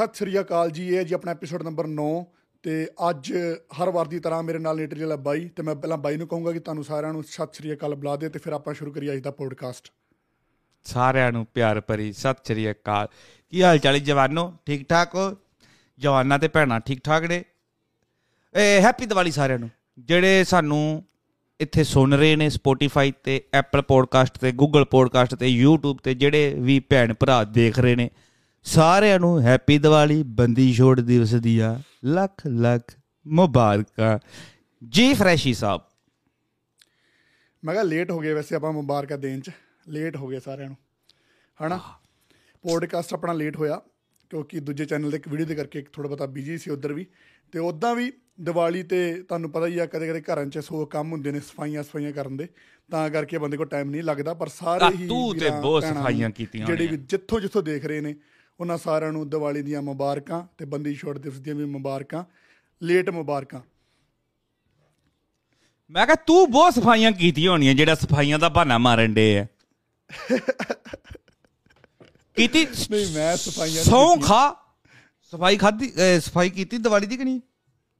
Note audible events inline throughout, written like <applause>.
ਸਤਿ ਸ੍ਰੀ ਅਕਾਲ ਜੀ, ਇਹ ਹੈ ਜੀ ਆਪਣਾ ਐਪੀਸੋਡ ਨੰਬਰ 9 ਤੇ ਅੱਜ ਹਰ ਵਾਰ ਦੀ ਤਰ੍ਹਾਂ ਮੇਰੇ ਨਾਲ ਨੇਟਰੀ ਵਾਲਾ ਬਾਈ ਤੇ ਮੈਂ ਪਹਿਲਾਂ ਬਾਈ ਨੂੰ ਕਹੂੰਗਾ ਕਿ ਤੁਹਾਨੂੰ ਸਾਰਿਆਂ ਨੂੰ ਸਤਿ ਸ੍ਰੀ ਅਕਾਲ ਬੁਲਾ ਦੇ ਤੇ ਫਿਰ ਆਪਾਂ ਸ਼ੁਰੂ ਕਰੀਏ ਅੱਜ ਦਾ ਪੋਡਕਾਸਟ ਸਾਰਿਆਂ ਨੂੰ ਪਿਆਰ ਭਰੀ ਸਤਿ ਸ੍ਰੀ ਅਕਾਲ। ਕੀ ਹਾਲ ਚਾਲ ਹੈ ਜਵਾਨੋ? ਠੀਕ ਠਾਕ ਹੋ? ਜਵਾਨਾਂ ਤੇ ਭੈਣਾਂ ਠੀਕ ਠਾਕ ਨੇ? ਏ ਹੈਪੀ ਦੀਵਾਲੀ ਸਾਰਿਆਂ ਨੂੰ। ਜਿਹੜੇ ਸਾਨੂੰ ਇੱਥੇ ਸੁਣ ਰਹੇ ਨੇ ਸਪੋਟੀਫਾਈ ਤੇ ਐਪਲ ਪੋਡਕਾਸਟ ਤੇ ਗੂਗਲ ਪੋਡਕਾਸਟ ਤੇ YouTube ਤੇ ਜਿਹੜੇ ਵੀ ਭੈਣ ਭਰਾ ਦੇਖ ਰਹੇ ਨੇ ਸਾਰਿਆਂ ਨੂੰ ਹੈਪੀ ਦੀਵਾਲੀ ਬੰਦੀ ਛੋੜ ਦਿਵਸ ਦੀਆਂ ਲੱਖ ਲੱਖ ਮੁਬਾਰਕਾਂ। ਜੀ ਫਰੈਸ਼ੀ ਸਾਹਿਬ। ਮੈਂ ਕਿਹਾ ਲੇਟ ਹੋ ਗਏ ਵੈਸੇ ਆਪਾਂ ਮੁਬਾਰਕਾਂ ਦੇਣ ਚ। ਲੇਟ ਹੋ ਗਏ ਸਾਰਿਆਂ ਨੂੰ। ਹਨਾ? ਪੋਡਕਾਸਟ ਆਪਣਾ ਲੇਟ ਹੋਇਆ ਕਿਉਂਕਿ ਦੂਜੇ ਚੈਨਲ ਦੇ ਇੱਕ ਵੀਡੀਓ ਦੇ ਕਰਕੇ ਥੋੜਾ ਬਹੁਤਾ ਬਿਜ਼ੀ ਸੀ ਉਧਰ ਵੀ। ਤੇ ਉਦਾਂ ਵੀ ਦੀਵਾਲੀ ਤੇ ਤੁਹਾਨੂੰ ਪਤਾ ਹੀ ਆ ਕਦੇ ਕਦੇ ਘਰਾਂ 'ਚ ਸੋ ਕੰਮ ਹੁੰਦੇ ਨੇ ਸਫਾਈਆਂ ਸਫਾਈਆਂ ਕਰਨ ਦੇ। ਤਾਂ ਕਰਕੇ ਬੰਦੇ ਕੋਲ ਟਾਈਮ ਨਹੀਂ ਲੱਗਦਾ ਪਰ ਸਾਰੇ ਹੀ ਤੂੰ ਤੇ ਬਹੁਤ ਸਫਾਈਆਂ ਕੀਤੀਆਂ ਜਿਹੜੇ ਵੀ। ਜਿੱਥੋਂ ਜਿੱਥੋਂ ਦੇਖ ਰਹੇ ਨੇ ਉਹਨਾਂ ਸਾਰਿਆਂ ਨੂੰ ਦੀਵਾਲੀ ਦੀਆਂ ਮੁਬਾਰਕਾਂ ਤੇ ਬੰਦੀ ਛੋੜ ਦਿਵਸ ਦੀਆਂ ਵੀ ਮੁਬਾਰਕਾਂ ਲੇਟ ਮੁਬਾਰਕਾਂ। ਮੈਂ ਕਿਹਾ ਤੂੰ ਬਹੁਤ ਸਫਾਈਆਂ ਕੀਤੀਆਂ ਹੋਣੀਆਂ ਜਿਹੜਾ ਸਫਾਈਆਂ ਦਾ ਬਹਾਨਾ ਮਾਰਨ ਦੇ ਆ। <laughs> ਕੀਤੀ ਨਹੀਂ ਮੈਂ ਸਫਾਈਆਂ ਸੌਂ। ਖਾ। ਸਫ਼ਾਈ ਖਾਦੀ ਸਫ਼ਾਈ ਕੀਤੀ ਦੀਵਾਲੀ ਦੀ ਕਿ ਨਹੀਂ?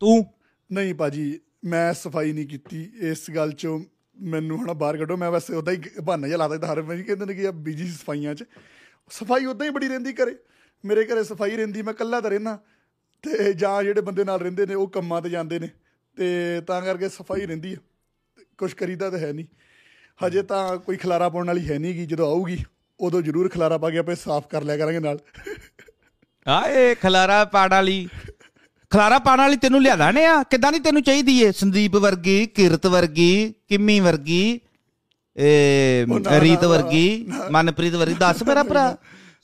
ਤੂੰ? ਨਹੀਂ ਭਾਜੀ ਮੈਂ ਸਫ਼ਾਈ ਨਹੀਂ ਕੀਤੀ। ਇਸ ਗੱਲ ਚੋਂ ਮੈਨੂੰ ਹੁਣ ਬਾਹਰ ਕੱਢੋ। ਮੈਂ ਵੈਸੇ ਉਦਾਂ ਹੀ ਬਹਾਨਾ ਜਿਹਾ ਲਾ ਦਿੰਦਾ ਹਰ ਵਾਰੀ ਕਹਿੰਦੇ ਨੇ ਕਿ ਆ ਬਿਜ਼ੀ ਸਫਾਈਆਂ 'ਚ। ਸਫ਼ਾਈ ਉਦਾਂ ਹੀ ਬੜੀ ਰਹਿੰਦੀ ਘਰੇ। ਮੇਰੇ ਘਰੇ ਸਫ਼ਾਈ ਰਹਿੰਦੀ ਮੈਂ ਇਕੱਲਾ ਤਾਂ ਰਹਿਣਾ ਤੇ ਜਾਂ ਜਿਹੜੇ ਬੰਦੇ ਨਾਲ ਰਹਿੰਦੇ ਨੇ ਉਹ ਕੰਮਾਂ ਤੇ ਜਾਂਦੇ ਨੇ। ਤੇ ਤਾਂ ਕਰਕੇ ਸਫ਼ਾਈ ਰਹਿੰਦੀ ਆ। ਕੁਝ ਕਰੀਦਾ ਤਾਂ ਹੈ ਨਹੀਂ। ਹਜੇ ਤਾਂ ਕੋਈ ਖਲਾਰਾ ਪਾਉਣ ਵਾਲੀ ਹੈ ਨਹੀਂਗੀ ਜਦੋਂ ਆਊਗੀ ਉਦੋਂ ਜ਼ਰੂਰ ਖਲਾਰਾ ਪਾ ਕੇ ਆਪੇ ਸਾਫ਼ ਕਰ ਲਿਆ ਕਰਾਂਗੇ ਨਾਲ। ਆਏ ਖਲਾਰਾ ਪਾਣ ਵਾਲੀ। ਖਲਾਰਾ ਪਾਣ ਵਾਲੀ ਤੈਨੂੰ ਲਿਆਦਾ ਨੇ ਆ? ਕਿਦਾਂ ਦੀ ਤੈਨੂੰ ਚਾਹੀਦੀ ਏ? ਸੰਦੀਪ ਵਰਗੀ ਕਿਰਤ ਵਰਗੀ ਕਿੰਮੀ ਵਰਗੀ ਏ ਰੀਤ ਵਰਗੀ ਮਨਪ੍ਰੀਤ ਵਰਗੀ। ਦੱਸ ਮੇਰਾ ਭਰਾ।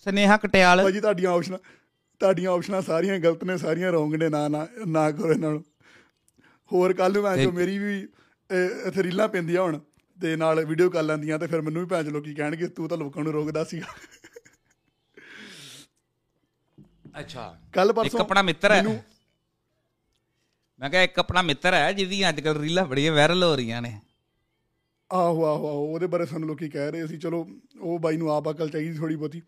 ਸਨੇਹਾ ਕਟਿਆਲ। ਭਾਜੀ ਤੁਹਾਡੀਆਂ ਆਪਸ਼ਨਾਂ ਤੁਹਾਡੀਆਂ ਆਪਸ਼ਨਾਂ ਸਾਰੀਆਂ ਗਲਤ ਨੇ ਸਾਰੀਆਂ ਰੋਂਗ ਨੇ ਨਾ ਨਾ ਨਾ ਕਰੋ ਇਹਨਾਂ ਨੂੰ। ਹੋਰ ਕੱਲ ਨੂੰ ਮੈਂ ਜੋ ਮੇਰੀ ਵੀ ਇੱਥੇ ਰੀਲਾਂ ਪੈਂਦੀਆਂ ਹੁਣ ਤੇ ਨਾਲ ਵੀਡੀਓ ਕਾਲ ਆਉਂਦੀਆਂ ਤੇ ਫਿਰ ਮੈਨੂੰ ਵੀ ਭੈਣ ਲੋਕੀ ਕਹਿਣਗੇ ਤੂੰ ਤਾਂ ਲੋਕਾਂ ਨੂੰ ਰੋਕਦਾ ਸੀਗਾ। ਅੱਛਾ। ਕੱਲ ਇੱਕ ਪਰਸੋਂ ਆਪਣਾ ਮਿੱਤਰ ਹੈ। ਮੈਨੂੰ- ਮੈਂ ਕਿਹਾ ਇੱਕ ਆਪਣਾ ਮਿੱਤਰ ਹੈ ਜਿਹਦੀਆਂ ਅੱਜ ਕੱਲ ਰੀਲਾਂ ਬੜੀਆਂ ਵਾਇਰਲ ਹੋ ਰਹੀਆਂ ਨੇ। ਆਹੋ ਆਹੋ ਆਹੋ ਉਹਦੇ ਬਾਰੇ ਸਾਨੂੰ ਲੋਕੀ ਕਹਿ ਰਹੇ ਸੀ ਚਲੋ ਉਹ ਬਾਈ ਨੂੰ ਆਪ ਅਕਲ ਚਾਹੀਦੀ ਥੋੜੀ ਬਹੁਤੀ।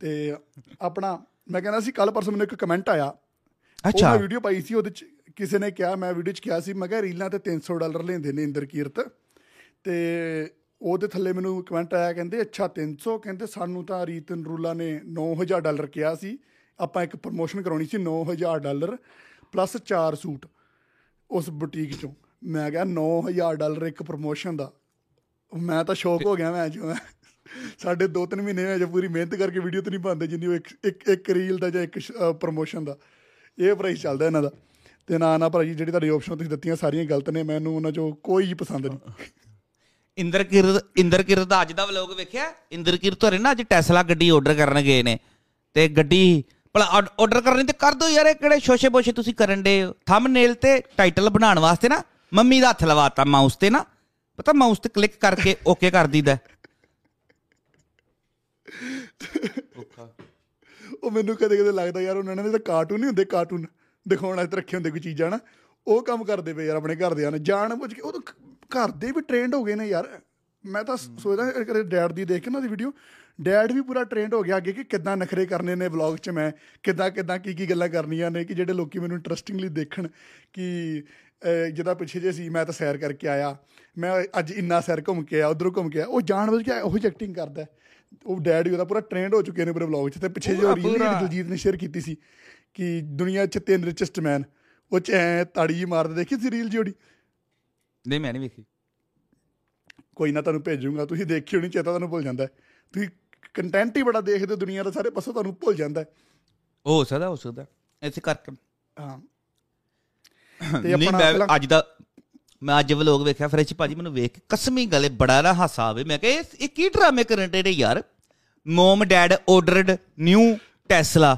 ਤੇ ਆਪਣਾ ਮੈਂ ਕਹਿੰਦਾ ਸੀ ਕੱਲ ਪਰਸੋਂ ਮੈਨੂੰ ਇੱਕ ਕਮੈਂਟ ਆਇਆ। ਉਹ ਅੱਛਾ। ਮੈਂ ਵੀਡੀਓ ਪਾਈ ਸੀ ਉਹਦੇ ਚ ਕਿਸੇ ਨੇ ਕਿਹਾ ਮੈਂ ਵੀਡੀਓ ਚ ਕਿਹਾ ਸੀ ਮੈਂ ਕਿਹਾ ਰੀਲਾਂ ਤੇ 300 ਡਾਲਰ ਲੈਂਦੇ ਨੇ ਇੰਦਰ ਕੀਰਤ। ਤੇ ਉਹਦੇ ਥੱਲੇ ਮੈਨੂੰ ਕਮੈਂਟ ਆਇਆ ਕਹਿੰਦੇ ਅੱਛਾ 300 ਕਹਿੰਦੇ ਸਾਨੂੰ ਤਾਂ ਰੀਤ ਨਰੂਲਾ ਨੇ 9000 ਡਾਲਰ ਕਿਹਾ ਸੀ। ਆਪਾਂ ਇੱਕ ਪ੍ਰਮੋਸ਼ਨ ਕਰਾਉਣੀ ਸੀ 9000 ਡਾਲਰ ਪਲੱਸ 4 ਸੂਟ ਉਸ ਬੁਟੀਕ ਚੋਂ। ਮੈਂ ਕਿਹਾ 9000 ਡਾਲਰ ਇੱਕ ਪ੍ਰਮੋਸ਼ਨ ਦਾ। ਮੈਂ ਤਾਂ ਸ਼ੌਕ ਹੋ ਗਿਆ ਮੈਂ ਜੋ ਮੈਂ ਸਾਡੇ 2-3 ਮਹੀਨੇ ਵਿੱਚ ਪੂਰੀ ਮਿਹਨਤ ਕਰਕੇ ਵੀਡੀਓ ਤੇ ਨਹੀਂ ਪਾਉਂਦੇ ਜਿੰਨੀ ਉਹ ਇੱਕ ਇੱਕ ਇੱਕ ਰੀਲ ਦਾ ਜਾਂ ਇੱਕ ਪ੍ਰਮੋਸ਼ਨ ਦਾ। ਇਹ ਪ੍ਰਾਈਸ ਚੱਲਦਾ ਇਹਨਾਂ ਦਾ। ਤੇ ਨਾ ਨਾ ਭਾਜੀ, ਜਿਹੜੀ ਤੁਹਾਡੀ ਆਪਸ਼ਨ ਤੁਸੀਂ ਦਿੱਤੀਆਂ ਸਾਰੀਆਂ ਗਲਤ ਨੇ, ਮੈਨੂੰ ਉਹਨਾਂ ਚੋਂ ਕੋਈ ਪਸੰਦ ਨਹੀਂ। ਇੰਦਰਕਿਰਤ ਇੰਦਰਕਿਰਤ ਦਾ ਅੱਜ ਦਾ ਵਲੋਗ ਵੇਖਿਆ? ਇੰਦਰਕਿਰਤ ਹੋਰੇ ਨਾ ਅੱਜ ਟੈਸਲਾ ਗੱਡੀ ਆਰਡਰ ਕਰਨ ਗਏ ਨੇ। ਤੇ ਗੱਡੀ, ਭਲਾ ਆਰਡਰ ਕਰਨੀ ਤੇ ਕਰ ਦੋ ਯਾਰ, ਇਹ ਕਿਹੜੇ ਸ਼ੋਸ਼ੇ ਬੋਸ਼ੇ ਤੁਸੀਂ ਕਰਨ ਦੇ ਥੰਬਨੇਲ ਤੇ ਟਾਈਟਲ ਬਣਾਉਣ ਵਾਸਤੇ ਨਾ, ਮੰਮੀ ਦਾ ਹੱਥ ਲਵਾਤਾ ਮਾਊਸ ਤੇ ਨਾ। ਪਤਾ ਮਾਊਸ ਤੇ ਕਲਿੱਕ ਕਰਕੇ ਓਕੇ ਕਰ ਦੀਦਾ ਉਹ ਮੈਨੂੰ ਕਦੇ ਕਦੇ ਲੱਗਦਾ ਯਾਰ ਉਹਨਾਂ ਨੇ ਤਾਂ ਕਾਰਟੂਨ ਨਹੀਂ ਹੁੰਦੇ ਕਾਰਟੂਨ ਦਿਖਾਉਣ ਵਾਸਤੇ ਰੱਖੇ ਹੁੰਦੇ ਕੋਈ ਚੀਜ਼ਾਂ ਨਾ। ਉਹ ਕੰਮ ਕਰਦੇ ਪਏ ਯਾਰ ਆਪਣੇ ਘਰਦਿਆਂ ਨੇ ਜਾਣ ਬੁੱਝ ਕੇ ਉਹ ਤਾਂ ਘਰ ਦੇ ਵੀ ਟ੍ਰੇਨਡ ਹੋ ਗਏ ਨੇ ਯਾਰ। ਮੈਂ ਤਾਂ ਸੋਚਦਾ ਕਦੇ ਡੈਡ ਦੀ ਦੇਖ ਕੇ ਨਾ ਦੀ ਵੀਡੀਓ ਡੈਡ ਵੀ ਪੂਰਾ ਟ੍ਰੇਨਡ ਹੋ ਗਿਆ ਅੱਗੇ ਕਿ ਕਿੱਦਾਂ ਨਖਰੇ ਕਰਨੇ ਨੇ ਵਲੌਗ 'ਚ ਮੈਂ ਕਿੱਦਾਂ ਕਿੱਦਾਂ ਕੀ ਕੀ ਗੱਲਾਂ ਕਰਨੀਆਂ ਨੇ ਕਿ ਜਿਹੜੇ ਲੋਕੀ ਮੈਨੂੰ ਇੰਟਰਸਟਿੰਗਲੀ ਦੇਖਣ ਕਿ ਅਹ, ਜਿੱਦਾਂ ਪਿੱਛੇ ਜੇ ਸੀ ਮੈਂ ਤਾਂ ਸੈਰ ਕਰਕੇ ਆਇਆ। ਮੈਂ ਅੱਜ ਇੰਨਾ ਸੈਰ ਘੁੰਮ ਕੇ ਆਇਆ ਉਧਰੋਂ ਘੁੰਮ ਕੇ ਆਇਆ। ਉਹ ਜਾਣ ਬੁੱਝ ਕੇ ਉਹੀ ਐਕਟਿੰਗ ਕਰਦਾ ਹੈ। ਉਹ ਡੈਡ ਵੀ ਉਹਦਾ ਪੂਰਾ ਟ੍ਰੇਨਡ ਹੋ ਚੁੱਕੇ ਨੇ ਪੂਰੇ ਵਲੌਗ 'ਚ ਤੇ ਪਿੱਛੇ ਜੋ ਰੀਲ। ਦਲਜੀਤ ਨੇ ਸ਼ੇਅਰ ਕੀਤੀ ਸੀ ਕਿ ਦੁਨੀਆ 'ਚ ਤਿੰਨ ਰਿਚੈਸਟ ਮੈਨ ਉਹ 'ਚ ਐ ਤਾੜੀ ਜਿਹੀ ਮਾਰਦੇ ਦੇਖੀ ਸੀ ਰੀਲ ਜੋੜੀ ਨਹੀਂ ਮੈਂ ਨਹੀਂ ਵੇਖੀ ਕੋਈ ਨਾ ਤੁਹਾਨੂੰ ਭੇਜੂਗਾ ਤੁਸੀਂ ਦੇਖੀ ਹੋਣੀ ਚੇਤਾ ਤੁਹਾਨੂੰ ਭੁੱਲ ਜਾਂਦਾ ਹੈ। ਤੁਸੀਂ ਕੰਟੈਂਟ ਹੀ ਬੜਾ ਦੇਖਦੇ ਹੋ ਦੁਨੀਆ ਦਾ ਸਾਰੇ ਪਾਸੋਂ ਤੁਹਾਨੂੰ ਭੁੱਲ ਜਾਂਦਾ ਹੈ। ਹੋ ਸਕਦਾ ਹੋ ਸਕਦਾ ਐਸੇ ਕਰਕੇ ਹਾਂ ਨਹੀਂ ਆਪਣਾ ਅੱਜ ਦਾ ਮੈਂ ਅੱਜ ਵਲੋਗ ਵੇਖਿਆ ਫਰੈਸ਼ ਭਾਜੀ ਮੈਨੂੰ ਵੇਖ ਕੇ ਕਸਮੀ ਗਲੇ ਬੜਾ ਨਾ ਹਾਸਾ ਆਵੇ। ਮੈਂ ਕਿਹਾ ਇਹ- ਕੀ ਡਰਾਮੇ ਕਰਨ ਦੇ ਨੇ ਯਾਰ? Mom dad ordered new Tesla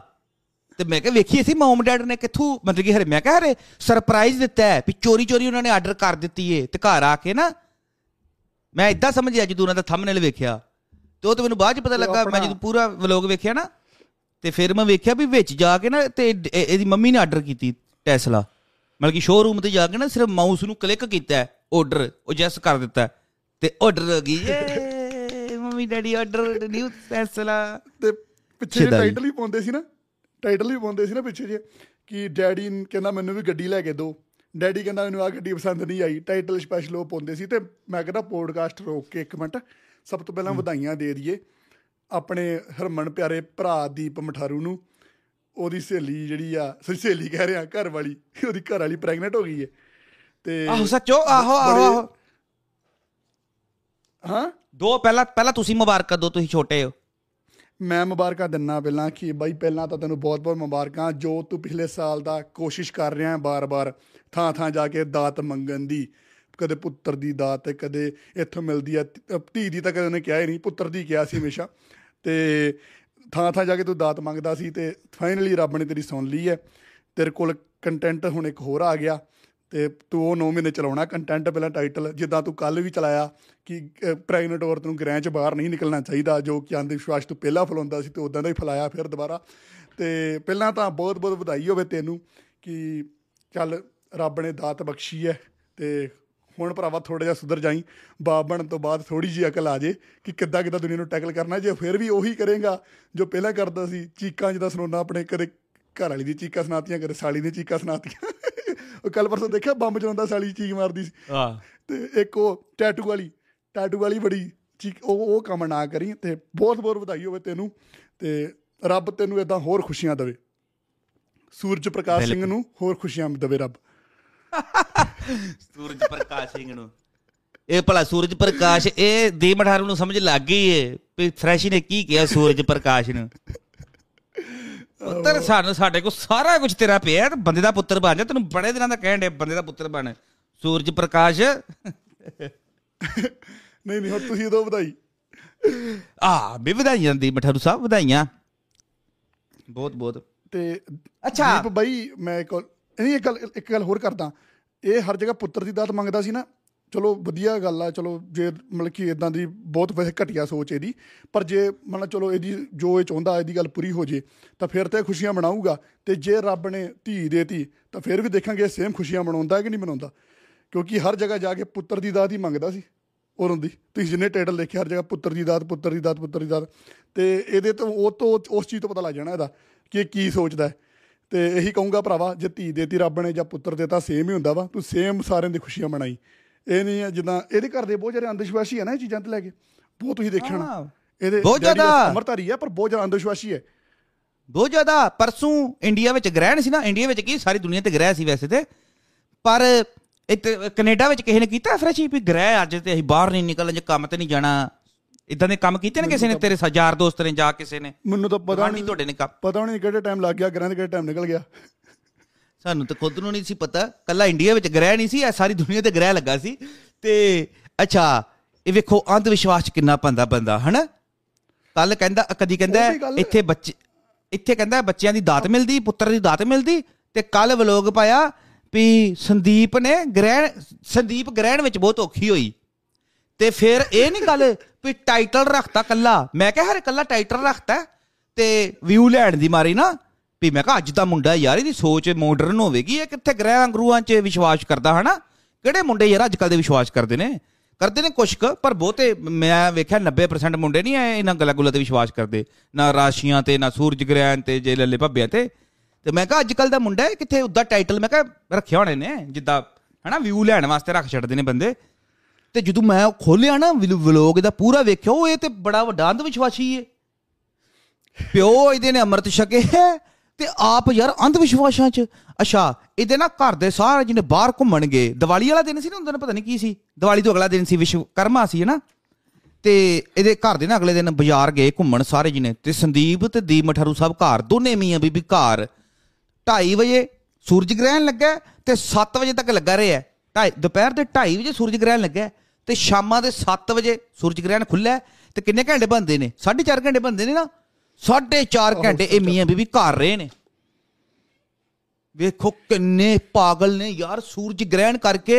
ਤੇ ਮੈਂ ਕਿਹਾ ਵੇਖੀ ਸੀ ਮਮ ਡੈਡ ਨੇ ਕਿੱਥੋਂ ਮਤਲਬ ਕਿ ਹਰੇ ਮੈਂ ਕਿਹਾ ਹਰੇ ਸਰਪ੍ਰਾਈਜ਼ ਦਿੱਤਾ ਹੈ ਵੀ ਚੋਰੀ ਚੋਰੀ ਉਹਨਾਂ ਨੇ ਆਰਡਰ ਕਰ ਦਿੱਤੀ ਏ ਤੇ ਘਰ ਆ ਕੇ ਨਾ। ਮੈਂ ਇਦਾਂ ਸਮਝਿਆ ਜਦੋਂ ਉਹਨਾਂ ਦਾ ਥੰਬਨੇਲ ਵੇਖਿਆ। ਤੇ ਉਹ ਤੇ ਮੈਨੂੰ ਬਾਅਦ ਚ ਪਤਾ ਲੱਗਾ ਮੈਂ ਜਦੋਂ ਪੂਰਾ ਵਲੋਗ ਵੇਖਿਆ ਨਾ ਤੇ ਫਿਰ ਮੈਂ ਵੇਖਿਆ ਵੀ ਵਿੱਚ ਜਾ ਕੇ ਨਾ ਤੇ ਇਹ- ਇਹਦੀ ਮੰਮੀ ਨੇ ਆਰਡਰ ਕੀਤੀ ਟੈਸਲਾ ਮਤਲਬ ਕਿ ਸ਼ੋਰੂਮ ਤੇ ਜਾ ਕੇ ਨਾ ਸਿਰਫ ਮਾਊਸ ਨੂੰ ਕਲਿੱਕ ਕੀਤਾ ਆਰਡਰ ਉਹ ਜੈਸ ਕਰ ਦਿੱਤਾ ਤੇ ਆਰਡਰ ਹੋ ਗਈ ਏ mummy daddy order new Tesla ਤੇ ਪਿੱਛੇ। ਟਾਈਟਲ ਹੀ ਪਾਉਂਦੇ ਸੀ ਨਾ ਟਾਈਟਲ ਵੀ ਪਾਉਂਦੇ ਸੀ ਨਾ ਪਿੱਛੇ ਜੇ ਕਿ ਡੈਡੀ ਕਹਿੰਦਾ ਮੈਨੂੰ ਵੀ ਗੱਡੀ ਲੈ ਕੇ ਦਿਓ। ਡੈਡੀ ਕਹਿੰਦਾ ਮੈਨੂੰ ਆ ਗੱਡੀ ਪਸੰਦ ਨਹੀਂ ਆਈ ਟਾਈਟਲ ਸਪੈਸ਼ਲ ਉਹ ਪਾਉਂਦੇ ਸੀ ਤੇ ਮੈਂ ਕਹਿੰਦਾ ਪੋਡਕਾਸਟ ਰੋਕ ਕੇ ਇੱਕ ਮਿੰਟ ਸਭ ਤੋਂ ਪਹਿਲਾਂ ਵਧਾਈਆਂ ਦੇ ਦਈਏ ਆਪਣੇ ਹਰਮਨ ਪਿਆਰੇ ਭਰਾ ਦੀਪ ਮਠਾਰੂ ਨੂੰ ਉਹਦੀ ਸਹੇਲੀ ਜਿਹੜੀ ਆ ਸਹੇਲੀ ਕਹਿ ਰਿਹਾ ਘਰ ਵਾਲੀ ਉਹਦੀ ਘਰ ਵਾਲੀ ਪ੍ਰੈਗਨੈਂਟ ਹੋ ਗਈ ਹੈ ਤੇ ਆਹੋ ਸੱਚੋ ਆਹੋ ਆਹੋ ਹਾਂ? ਦੋ ਪਹਿਲਾਂ ਪਹਿਲਾਂ ਤੁਸੀਂ ਮੁਬਾਰਕਾਂ ਦੋ ਤੁਸੀਂ ਛੋਟੇ ਹੋ। ਮੈਂ ਮੁਬਾਰਕਾਂ ਦਿੰਨਾ ਪਹਿਲਾਂ ਕਿ ਬਾਈ ਪਹਿਲਾਂ ਤਾਂ ਤੈਨੂੰ ਬਹੁਤ-ਬਹੁਤ ਮੁਬਾਰਕਾਂ ਜੋ ਤੂੰ ਪਿਛਲੇ ਸਾਲ ਦਾ ਕੋਸ਼ਿਸ਼ ਕਰ ਰਿਹਾ ਹੈ ਬਾਰ-ਬਾਰ ਥਾਂ-ਥਾਂ ਜਾ ਕੇ ਦਾਤ ਮੰਗਣ ਦੀ। ਕਦੇ ਪੁੱਤਰ ਦੀ ਦਾਤ ਕਦੇ ਇੱਥੋਂ ਮਿਲਦੀ ਧ- ਧੀ ਦੀ ਤਾਂ ਕਦੇ ਉਹਨੇ ਕਿਹਾ ਹੀ ਨਹੀਂ ਪੁੱਤਰ ਦੀ ਕਿਹਾ ਸੀ ਹਮੇਸ਼ਾ। ਤੇ ਥਾਂ-ਥਾਂ ਜਾ ਕੇ ਤੂੰ ਦਾਤ ਮੰਗਦਾ ਸੀ ਤੇ ਫਾਈਨਲੀ ਰੱਬ ਨੇ ਤੇਰੀ ਸੁਣ ਲਈ ਹੈ। ਤੇਰੇ ਕੋਲ ਕੰਟੈਂਟ ਹੁਣ ਇੱਕ ਹੋਰ ਆ ਗਿਆ ਤੇ ਤੂੰ ਉਹ 9 ਮਹੀਨੇ ਚਲਾਉਣਾ ਕੰਟੈਂਟ ਪਹਿਲਾਂ ਟਾਈਟਲ ਜਿੱਦਾਂ ਤੂੰ ਕੱਲ ਵੀ ਚਲਾਇਆ ਕਿ ਪ੍ਰੈਗਨੈਂਟ ਔਰਤ ਨੂੰ ਗ੍ਰਹਿ ਚ ਬਾਹਰ ਨਹੀਂ ਨਿਕਲਣਾ ਚਾਹੀਦਾ, ਜੋ ਕਿ ਅੰਧ ਵਿਸ਼ਵਾਸ ਤੋਂ ਪਹਿਲਾਂ ਫੈਲਾਉਂਦਾ ਸੀ ਤੇ ਉਦਾਂ ਦਾ ਹੀ ਫੈਲਾਇਆ ਫਿਰ ਦੁਬਾਰਾ। ਤੇ ਪਹਿਲਾਂ ਤਾਂ ਬਹੁਤ ਬਹੁਤ ਵਧਾਈ ਹੋਵੇ ਤੈਨੂੰ ਕਿ ਚੱਲ ਰੱਬ ਨੇ ਦਾਤ ਬਖਸ਼ੀ ਹੈ ਤੇ ਹੁਣ ਭਰਾਵਾ ਥੋੜਾ ਜਿਹਾ ਸੁਧਰ ਜਾਈ ਬਾਪ ਬਣਨ ਤੋਂ ਬਾਅਦ ਥੋੜੀ ਜਿਹੀ ਅਕਲ ਆ ਜੇ ਕਿ ਕਿੱਦਾਂ ਕਿੱਦਾਂ ਦੁਨੀਆ ਨੂੰ ਟੈਕਲ ਕਰਨਾ ਜੇ ਫਿਰ ਵੀ ਉਹੀ ਕਰੇਗਾ ਜੋ ਪਹਿਲਾਂ ਕਰਦਾ ਸੀ ਚੀਕਾਂ ਜਿੱਦਾਂ ਸੁਣਾਉਣਾ ਆਪਣੇ ਕਦੇ ਘਰ ਵਾਲੀ ਦੀ ਚੀਕਾਂ ਸੁਣਾਤੀਆਂ ਕਦੇ ਸਾਲੀ ਦੀ ਚੀਕਾਂ ਸੁਣਾਤੀਆਂ। <laughs> ਉਹ ਕੱਲ ਪਰਸੋਂ ਦੇਖਿਆ ਬੰਬ ਚਲਾਉਂਦਾ ਸਾਲੀ ਚੀਕ ਮਾਰਦੀ ਸੀ। ਆਹ ਤੇ ਇੱਕ ਉਹ ਟੈਟੂ ਵਾਲੀ ਟੈਟੂ ਵਾਲੀ ਬੜੀ ਚੀਕ ਉਹ ਉਹ ਕੰਮ ਨਾ ਕਰੀ ਤੇ ਬਹੁਤ ਬਹੁਤ ਵਧਾਈ ਹੋਵੇ ਤੈਨੂੰ ਤੇ ਰੱਬ ਤੈਨੂੰ ਇਦਾਂ ਹੋਰ ਖੁਸ਼ੀਆਂ ਦੇਵੇ। ਸੂਰਜ ਪ੍ਰਕਾਸ਼ ਸਿੰਘ ਨੂੰ ਹੋਰ ਖੁਸ਼ੀਆਂ ਦੇਵੇ ਰੱਬ। ਸੂਰਜ ਪ੍ਰਕਾਸ਼ ਸਿੰਘ ਨੂੰ ਇਹ ਭਲਾ ਸੂਰਜ ਪ੍ਰਕਾਸ਼ ਇਹ ਦੀ ਮਠਾਰੂ ਨੂੰ ਸਮਝ ਲੱਗ ਗਈ ਏ ਵੀ ਫਰੈਸ਼ੀ ਨੇ ਕੀ ਕਿਹਾ ਸੂਰਜ ਪ੍ਰਕਾਸ਼ ਨੂੰ। ਪੁੱਤਰ ਸਾਨੂੰ ਸਾਡੇ ਕੋਲ ਸਾਰਾ ਕੁਝ ਤੇਰਾ ਪਿਆ ਤੇ ਬੰਦੇ ਦਾ ਪੁੱਤਰ ਬਣ ਜਾ ਤੈਨੂੰ ਬੜੇ ਦਿਨਾਂ ਦਾ ਕਹਿਣ ਦੇ ਬੰਦੇ ਦਾ ਪੁੱਤਰ ਬਣ। ਸੂਰਜ ਪ੍ਰਕਾਸ਼। ਨਹੀਂ ਨਹੀਂ ਹੁਣ ਤੁਸੀਂ ਉਦੋਂ ਵਧਾਈ। ਆ ਵੀ ਵਧਾਈਆਂ ਦੀ ਮਠਾਰੂ ਸਾਹਿਬ ਵਧਾਈਆਂ। ਬਹੁਤ ਬਹੁਤ। ਤੇ ਅੱਛਾ। ਦੀਪ ਬਾਈ ਮੈਂ ਇੱਕ ਨਹੀਂ ਇੱਕ ਗੱਲ ਇੱਕ ਗੱਲ ਹੋਰ ਕਰਦਾ। ਇਹ ਹਰ ਜਗ੍ਹਾ ਪੁੱਤਰ ਦੀ ਦਾਤ ਮੰਗਦਾ ਸੀ ਨਾ। ਚਲੋ ਵਧੀਆ ਗੱਲ ਆ, ਚਲੋ ਜੇ ਮਤਲਬ ਕਿ ਇਦਾਂ ਦੀ ਬਹੁਤ ਵੈਸੇ ਘਟੀਆ ਸੋਚ ਇਹਦੀ। ਪਰ ਜੇ ਮਤਲਬ ਚਲੋ ਇਹਦੀ ਜੋ ਇਹ ਚਾਹੁੰਦਾ, ਇਹਦੀ ਗੱਲ ਪੂਰੀ ਹੋ ਜੇ, ਤਾਂ ਫਿਰ ਤੇ ਖੁਸ਼ੀਆਂ ਮਨਾਊਗਾ। ਤੇ ਜੇ ਰੱਬ ਨੇ ਧੀ ਦੇਤੀ, ਤਾਂ ਫਿਰ ਵੀ ਦੇਖਾਂਗੇ ਸੇਮ ਖੁਸ਼ੀਆਂ ਮਨਾਉਂਦਾ ਕਿ ਨਹੀਂ ਮਨਾਉਂਦਾ। ਕਿਉਂਕਿ ਹਰ ਜਗ੍ਹਾ ਜਾ ਕੇ ਪੁੱਤਰ ਦੀ ਦਾਤ ਹੀ ਮੰਗਦਾ ਸੀ ਉਦੋਂ ਦੀ। ਤੁਸੀਂ ਜਿੰਨੇ ਟਾਈਟਲ ਦੇਖੇ, ਹਰ ਜਗ੍ਹਾ ਪੁੱਤਰ ਦੀ ਦਾਤ, ਪੁੱਤਰ ਦੀ ਦਾਤ, ਪੁੱਤਰ ਦੀ ਦਾਤ। ਤੇ ਇਹਦੇ ਤੋਂ, ਉਹ ਤੋਂ, ਉਸ ਚੀਜ਼ ਤੋਂ ਪਤਾ ਲੱਗ ਜਾਣਾ ਇਹਦਾ ਕਿ ਇਹ ਕੀ ਸੋਚਦਾ ਹੈ। ਤੇ ਇਹੀ ਕਹੂੰਗਾ ਭਰਾਵਾ ਜੇ ਧੀ ਦੇਤੀ ਰੱਬ ਨੇ ਜਾਂ ਪੁੱਤਰ ਦੇਤਾ ਸੇਮ ਹੀ ਹੁੰਦਾ ਵਾ। ਤੂੰ ਸੇਮ ਸਾਰਿਆਂ ਦੀ ਖੁਸ਼ੀਆਂ ਮਨਾਈ। ਇਹ ਨਹੀਂ ਹੈ ਜਿੱਦਾਂ ਇਹਦੇ ਘਰ ਦੇ ਬਹੁਤ ਜ਼ਿਆਦਾ ਅੰਧ ਵਿਸ਼ਵਾਸੀ ਹੈ ਨਾ ਇਹ ਚੀਜ਼ਾਂ ਤੇ ਲੈ ਕੇ। ਬਹੁਤ ਤੁਸੀਂ ਦੇਖਿਆ ਹਾਂ। ਨਾ ਇਹਦੇ ਬਹੁਤ ਜ਼ਿਆਦਾ। ਅਮਰਧਾਰੀ ਹੈ ਪਰ ਬਹੁਤ ਜ਼ਿਆਦਾ ਅੰਧ ਵਿਸ਼ਵਾਸੀ ਹੈ। ਬਹੁਤ ਜ਼ਿਆਦਾ। ਪਰਸੋਂ ਇੰਡੀਆ ਵਿੱਚ ਗ੍ਰਹਿਣ ਸੀ ਨਾ। ਇੰਡੀਆ ਵਿੱਚ ਕੀ? ਸਾਰੀ ਦੁਨੀਆ ਤੇ ਗ੍ਰਹਿ ਸੀ ਵੈਸੇ ਤੇ। ਪਰ ਕੈਨੇਡਾ ਵਿੱਚ ਕਿਸੇ ਨੇ ਕੀਤਾ ਫਰੈਸ਼ੀ ਵੀ ਗ੍ਰਹਿ ਅੱਜ ਤੇ ਅਸੀਂ ਬਾਹਰ ਨਹੀਂ ਨਿਕਲਣ ਜੇ ਕੰਮ ਤੇ ਨਹੀਂ ਜਾਣਾ। ਇਦਾਂ ਦੇ ਕੰਮ ਕੀਤੇ ਨੇ ਕਿਸੇ ਨੇ? ਤੇਰੇ ਯਾਰ ਦੋਸਤ ਨੇ ਜਾ ਕਿਸੇ ਨੇ? ਮੈਨੂੰ ਤਾਂ ਪਤਾ ਨਹੀਂ ਤੁਹਾਡੇ ਨੇ ਪਤਾ ਨਹੀਂ ਕਿਹੜੇ ਟਾਈਮ ਲੱਗ ਗਿਆ ਗਰਾਂ ਦੇ ਕਿਹੜੇ ਟਾਈਮ ਨਿਕਲ ਗਿਆ। ਸਾਨੂੰ ਤਾਂ ਖੁਦ ਨੂੰ ਨਹੀਂ ਸੀ ਪਤਾ। ਕੱਲਾ ਇੰਡੀਆ ਵਿੱਚ ਗ੍ਰਹਿ ਨਹੀਂ ਸੀ ਇਹ ਸਾਰੀ ਦੁਨੀਆ ਤੇ ਗ੍ਰਹਿ ਲੱਗਾ ਸੀ। ਤੇ ਅੱਛਾ ਇਹ ਵੇਖੋ ਅੰਧ ਵਿਸ਼ਵਾਸ ਚ ਕਿੰਨਾ ਪੰਦਾ ਬੰਦਾ ਹਨਾ? ਕੱਲ ਕਹਿੰਦਾ ਕਦੀ ਕਹਿੰਦਾ ਇੱਥੇ ਬੱਚੇ ਇੱਥੇ ਕਹਿੰਦਾ ਬੱਚਿਆਂ ਦੀ ਦਾਤ ਮਿਲਦੀ ਪੁੱਤਰ ਦੀ ਦਾਤ ਮਿਲਦੀ। ਤੇ ਕੱਲ ਵਲੋਗ ਪਾਇਆ ਵੀ ਸੰਦੀਪ ਨੇ ਗ੍ਰਹਿਣ ਸੰਦੀਪ ਗ੍ਰਹਿਣ ਵਿੱਚ ਬਹੁਤ ਔਖੀ ਹੋਈ। ਤੇ ਫਿਰ ਇਹ ਨਹੀਂ ਗੱਲ ਵੀ ਟਾਈਟਲ ਰੱਖਤਾ ਕੱਲਾ। ਮੈਂ ਕਿਹਾ ਹਰੇ ਕੱਲਾ ਟਾਈਟਲ ਰੱਖਤਾ ਤੇ ਵਿਊ ਲੈਣ ਦੀ ਮਾਰੀ ਨਾ ਵੀ ਮੈਂ ਕਿਹਾ ਅੱਜ ਦਾ ਮੁੰਡਾ ਯਾਰ ਇਹਦੀ ਸੋਚ ਮਾਡਰਨ ਹੋਵੇਗੀ। ਇਹ ਕਿੱਥੇ ਗ੍ਰਹਿ ਅੰਗਰੂਆਂ 'ਚ ਵਿਸ਼ਵਾਸ ਕਰਦਾ ਹਨਾ? ਕਿਹੜੇ ਮੁੰਡੇ ਯਾਰ ਅੱਜ ਕੱਲ ਦੇ ਵਿਸ਼ਵਾਸ ਕਰਦੇ ਨੇ? ਕਰਦੇ ਨੇ ਕੁਛ ਕੁ ਪਰ ਬਹੁਤੇ ਮੈਂ ਵੇਖਿਆ 90% ਮੁੰਡੇ ਨਹੀਂ ਐ ਇਹਨਾਂ ਗੱਲਾਂ ਗੁੱਲਾਂ ਤੇ ਵਿਸ਼ਵਾਸ ਕਰਦੇ। ਨਾ ਰਾਸ਼ੀਆਂ ਤੇ ਨਾ ਸੂਰਜ ਗ੍ਰਹਿਣ ਤੇ ਜੇ ਲੱਲੇ ਭੱਬਿਆਂ ਤੇ। ਤੇ ਮੈਂ ਕਿਹਾ ਅੱਜ ਕੱਲ ਦਾ ਮੁੰਡਾ ਹੈ, ਕਿੱਥੇ ਉਦਾਂ ਟਾਈਟਲ? ਮੈਂ ਕਿਹਾ ਰੱਖਿਆ ਹੋਣੇ ਨੇ ਜਿੱਦਾਂ ਹਨਾ ਵਿਊ ਲੈਣ ਵਾਸਤੇ ਰੱਖ ਛੱਡਦੇ ਨੇ ਬੰਦੇ। ਤੇ ਜਦੋਂ ਮੈਂ ਖੋਲਿਆ ਨਾ ਵਲੋਗ ਦਾ ਪੂਰਾ ਵੇਖਿਆ, ਉਹ ਇਹ ਤੇ ਬੜਾ ਵੱਡਾ ਅੰਧ ਵਿਸ਼ਵਾਸੀ ਏ। ਪਿਓ ਇਹਦੇ ਨੇ ਅੰਮ੍ਰਿਤ ਛਕੇ ਹੈ ਤੇ ਆਪ ਯਾਰ ਅੰਧ ਵਿਸ਼ਵਾਸਾਂ ਚ। ਅੱਛਾ, ਇਹਦੇ ਨਾ ਘਰ ਦੇ ਸਾਰੇ ਜਿਹਨੇ ਬਾਹਰ ਘੁੰਮਣਗੇ, ਦੀਵਾਲੀ ਵਾਲਾ ਦਿਨ ਸੀ ਨਾ ਉਹਨਾਂ ਪਤਾ ਨਹੀਂ ਕੀ ਸੀ। ਦੀਵਾਲੀ ਤੋਂ ਅਗਲਾ ਦਿਨ ਸੀ ਵਿਸ਼ਵਕਰਮਾ ਸੀ ਨਾ? ਤੇ ਇਹਦੇ ਘਰ ਦੇ ਨਾ ਅਗਲੇ ਦਿਨ ਬਾਜ਼ਾਰ ਗਏ ਘੁੰਮਣ ਸਾਰੇ ਜਿਹਨੇ। ਤੇ ਸੰਦੀਪ ਤੇ ਦੀਪ ਮਠਾਰੂ ਸਾਹਿਬ ਘਰ, ਦੋਨੇ ਮੀਆਂ ਬੀਬੀ ਘਰ। 2:30 ਵਜੇ ਸੂਰਜ ਗ੍ਰਹਿਣ ਲੱਗਾ ਤੇ 7 ਵਜੇ ਤੱਕ ਲੱਗਾ ਰਿਹਾ। ਢਾਈ, ਦੁਪਹਿਰ ਦੇ 2:30 ਵਜੇ ਸੂਰਜ ਗ੍ਰਹਿਣ ਲੱਗਾ ਤੇ ਸ਼ਾਮਾਂ ਦੇ 7 ਵਜੇ ਸੂਰਜ ਗ੍ਰਹਿਣ ਖੁੱਲ੍ਹਾ ਤੇ ਕਿੰਨੇ ਘੰਟੇ ਬੰਦੇ ਨੇ? 4.5 ਘੰਟੇ ਬੰਦੇ ਨੇ ਨਾ। 4.5 ਘੰਟੇ ਇਹ ਮੀਆਂ ਬੀਬੀ ਘਰ ਰਹੇ ਨੇ। ਵੇਖੋ ਕਿੰਨੇ ਪਾਗਲ ਨੇ ਯਾਰ। ਸੂਰਜ ਗ੍ਰਹਿਣ ਕਰਕੇ